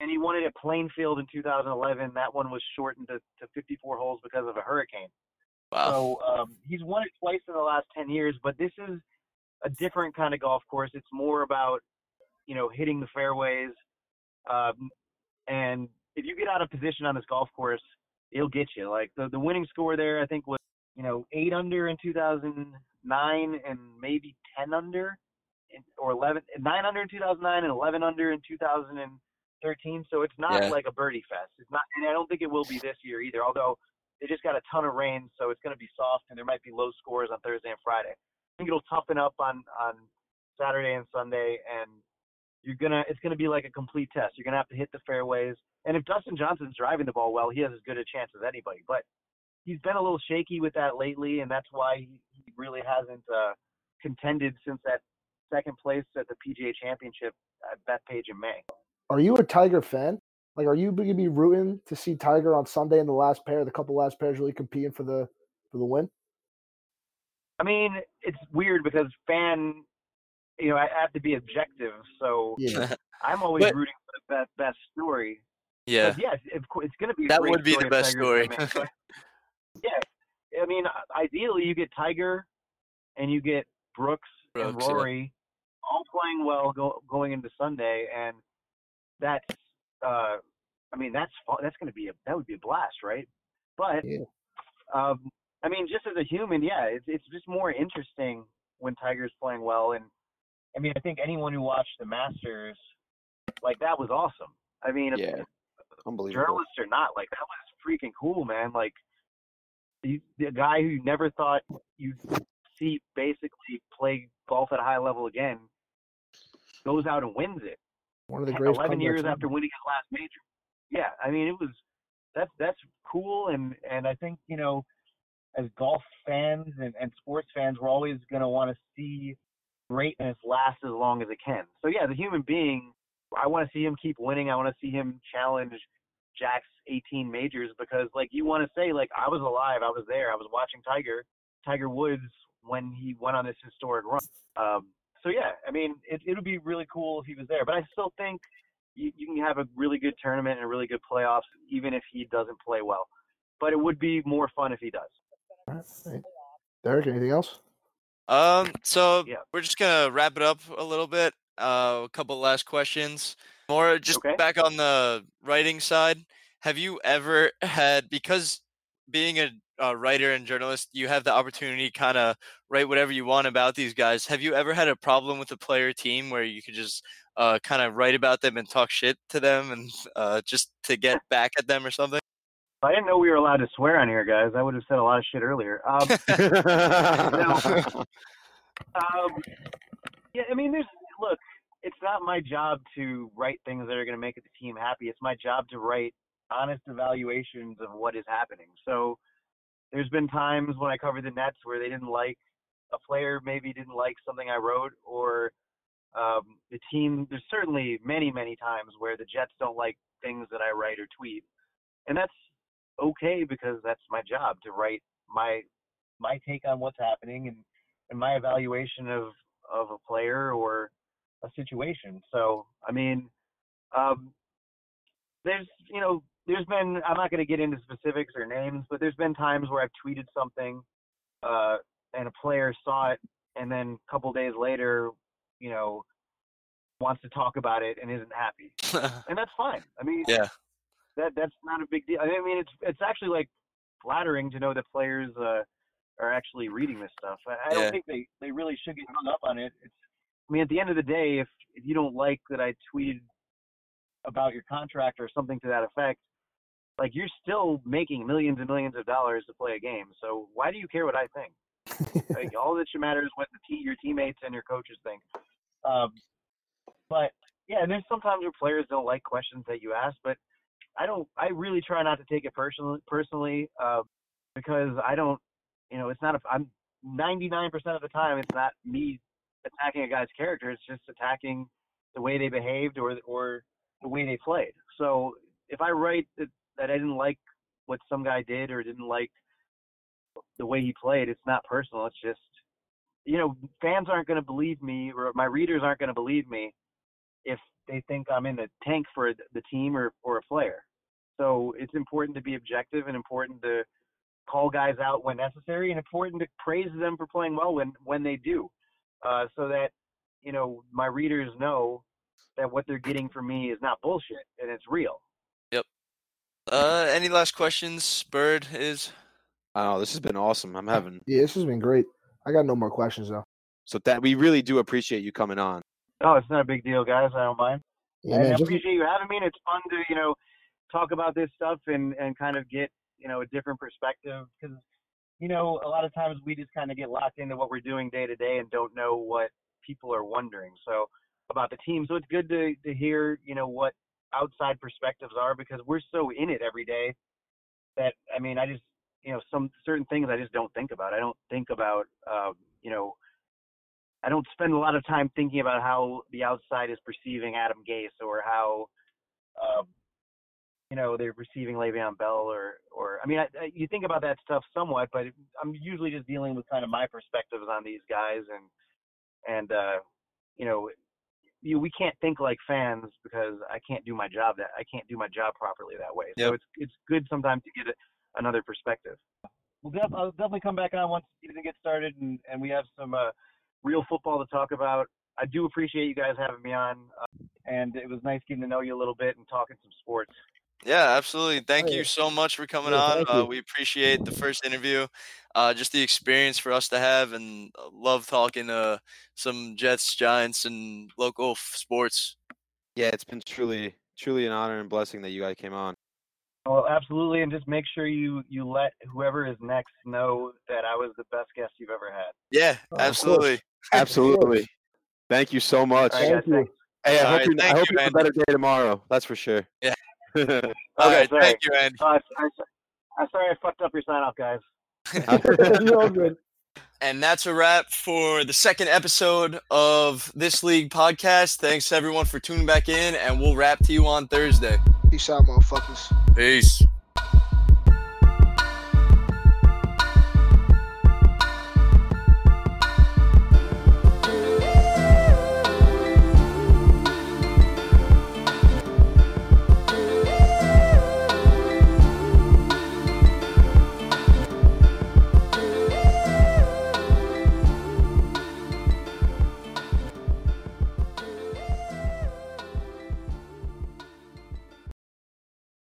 [SPEAKER 4] And he won it at Plainfield in 2011. That one was shortened to, to 54 holes because of a hurricane.
[SPEAKER 1] Wow.
[SPEAKER 4] So um, he's won it twice in the last 10 years, but this is a different kind of golf course. It's more about, you know, hitting the fairways. Um, and if you get out of position on this golf course, it'll get you. Like the, the winning score there, I think was, you know, eight under in 2009 and maybe 10 under in, or 11, nine under in 2009 and 11 under in 2013. so it's not
[SPEAKER 1] Yeah.
[SPEAKER 4] like a birdie fest. It's not, and I don't think it will be this year either. Although they just got a ton of rain, so it's going to be soft, and there might be low scores on Thursday and Friday. I think it'll toughen up on on Saturday and Sunday, and you're gonna it's gonna be like a complete test. You're gonna have to hit the fairways, and if Dustin Johnson's driving the ball well, he has as good a chance as anybody. But he's been a little shaky with that lately, and that's why he, he really hasn't uh, contended since that second place at the PGA Championship at Bethpage in May.
[SPEAKER 5] Are you a Tiger fan? Like, are you going to be rooting to see Tiger on Sunday in the last pair, the couple last pairs really competing for the for the win?
[SPEAKER 4] I mean, it's weird because fan, you know, I have to be objective, so
[SPEAKER 5] Yeah.
[SPEAKER 4] I'm always
[SPEAKER 1] But-
[SPEAKER 4] rooting for the best, best story.
[SPEAKER 1] Yeah.
[SPEAKER 4] But yes, of course, it's going to be a
[SPEAKER 1] That
[SPEAKER 4] great
[SPEAKER 1] would be the best
[SPEAKER 4] Tiger's
[SPEAKER 1] story.
[SPEAKER 4] gonna make it. yeah, I mean, ideally you get Tiger and you get Brooks, and
[SPEAKER 1] Brooks, yeah.
[SPEAKER 4] Rory all playing well go, going into Sunday, and that's, uh, I mean, that's that's going to be a that would be a blast, right? But
[SPEAKER 5] Yeah.
[SPEAKER 4] um, I mean, just as a human, yeah, it's it's just more interesting when Tiger's playing well, and I mean, I think anyone who watched the Masters, like that was awesome. I mean,
[SPEAKER 3] Yeah. Unbelievable.
[SPEAKER 4] journalists or not, like that was freaking cool, man. Like the, the guy who you never thought you'd see basically play golf at a high level again goes out and wins it.
[SPEAKER 5] One of the greatest.
[SPEAKER 4] Eleven years
[SPEAKER 5] ever.
[SPEAKER 4] after winning his last major. Yeah, I mean it was that's that's cool, and and I think you know as golf fans and, and sports fans, we're always gonna want to see greatness last as long as it can. So yeah, the human being, I want to see him keep winning. I want to see him challenge Jack's 18 majors because like you want to say like I was alive, I was there, I was watching Tiger, Tiger Woods when he went on this historic run. Um, so yeah, I mean it it would be really cool if he was there, but I still think you, you can have a really good tournament and a really good playoffs even if he doesn't play well. But it would be more fun if he does.
[SPEAKER 5] All right. Derek, anything else?
[SPEAKER 1] Um, so
[SPEAKER 4] Yeah.
[SPEAKER 1] we're just gonna wrap it up a little bit. Uh, a couple last questions. More just
[SPEAKER 4] Okay.
[SPEAKER 1] back on the writing side. Have you ever had because being a, a writer and journalist, you have the opportunity kind of write whatever you want about these guys. Have you ever had a problem with a player team where you could just uh, kind of write about them and talk shit to them and uh, just to get back at them or something?
[SPEAKER 4] I didn't know we were allowed to swear on here, guys. I would have said a lot of shit earlier. Um, Um, yeah, I mean, there's look. It's not my job to write things that are going to make the team happy. It's my job to write honest evaluations of what is happening. So there's been times when I covered the Nets where they didn't like a player, maybe didn't like something I wrote, or um, the team. There's certainly many, many times where the Jets don't like things that I write or tweet, and that's okay because that's my job to write my my take on what's happening and and my evaluation of of a player or a situation. So I mean, um, there's you know there's been I'm not going to get into specifics or names, but there's been times where I've tweeted something uh, and a player saw it, and then a couple days later, you know, wants to talk about it and isn't happy, and that's fine. I mean,
[SPEAKER 1] Yeah.
[SPEAKER 4] That that's not a big deal. I mean, it's it's actually like flattering to know that players uh, are actually reading this stuff. I, I don't
[SPEAKER 1] Yeah.
[SPEAKER 4] think they they really should get hung up on it. It's I mean, at the end of the day, if if you don't like that I tweeted about your contract or something to that effect, like you're still making millions and millions of dollars to play a game. So why do you care what I think? like all that should matter is what the te- your teammates and your coaches think. Um, but yeah, and there's sometimes where players don't like questions that you ask, but I don't. I really try not to take it personally, personally, uh, because I don't. You know, it's not. A, I'm 99% of the time, it's not me attacking a guy's character. It's just attacking the way they behaved or or the way they played. So if I write that, that I didn't like what some guy did or didn't like the way he played, it's not personal. It's just, you know, fans aren't going to believe me or my readers aren't going to believe me if they think I'm in the tank for the team or, or a player. So it's important to be objective and important to call guys out when necessary and important to praise them for playing well when, when they do. Uh, so that, you know, my readers know that what they're getting from me is not bullshit and it's real. Yep.
[SPEAKER 1] Uh, any last questions, Bird? Is
[SPEAKER 3] Oh, this has been awesome. I'm having
[SPEAKER 5] Yeah, this has been great. I got no more questions though.
[SPEAKER 3] so that we really do appreciate you coming on.
[SPEAKER 4] Oh, it's not a big deal, guys. I don't mind.
[SPEAKER 5] Yeah,
[SPEAKER 4] and
[SPEAKER 5] man,
[SPEAKER 4] I
[SPEAKER 5] just-
[SPEAKER 4] appreciate you having me. And it's fun to you know talk about this stuff and and kind of get you know a different perspective because you know a lot of times we just kind of get locked into what we're doing day to day and don't know what people are wondering. So about the team. So it's good to to hear you know what outside perspectives are because we're so in it every day that I mean I just you know some certain things I just don't think about. I don't think about um, you know I don't spend a lot of time thinking about how the outside is perceiving Adam Gase or how um, you know they're perceiving Le'Veon Bell or or I mean I, I, you think about that stuff somewhat, but I'm usually just dealing with kind of my perspectives on these guys and and uh, you know you, we can't think like fans because I can't do my job that I can't do my job properly that way. So it's it's good sometimes to get a, another perspective. We'll def- I'll definitely come back on once the season gets started and, and we have some uh, real football to talk about. I do appreciate you guys having me on, uh, and it was nice getting to know you a little bit and talking some sports.
[SPEAKER 1] Yeah, absolutely. Thank
[SPEAKER 5] Oh,
[SPEAKER 1] you so much for coming
[SPEAKER 5] Yeah,
[SPEAKER 1] on. Uh, we appreciate the first interview, uh, just the experience for us to have, and uh, love talking to some Jets, Giants, and local f- sports.
[SPEAKER 3] Yeah, it's been truly, truly an honor and blessing that you guys came on.
[SPEAKER 4] Well, absolutely, and just make sure you you let whoever is next know that I was the best guest you've ever had.
[SPEAKER 1] Yeah,
[SPEAKER 5] Oh,
[SPEAKER 1] absolutely.
[SPEAKER 3] Absolutely. Thank you so much.
[SPEAKER 4] All right,
[SPEAKER 5] Thank
[SPEAKER 4] guys,
[SPEAKER 5] you.
[SPEAKER 4] thanks.
[SPEAKER 3] Hey, I
[SPEAKER 1] All
[SPEAKER 3] hope,
[SPEAKER 1] right,
[SPEAKER 3] you, I hope
[SPEAKER 1] you,
[SPEAKER 3] you have a better day tomorrow. That's for sure.
[SPEAKER 1] Yeah.
[SPEAKER 3] All
[SPEAKER 1] All
[SPEAKER 4] Okay,
[SPEAKER 1] right,
[SPEAKER 4] sorry.
[SPEAKER 1] thank you, Andy.
[SPEAKER 4] Uh, I, I'm sorry I fucked up your sign off, guys.
[SPEAKER 5] You're all good.
[SPEAKER 1] And that's a wrap for the second episode of this league podcast. Thanks everyone for tuning back in, and we'll wrap to you on Thursday.
[SPEAKER 2] Peace out, motherfuckers.
[SPEAKER 1] Peace.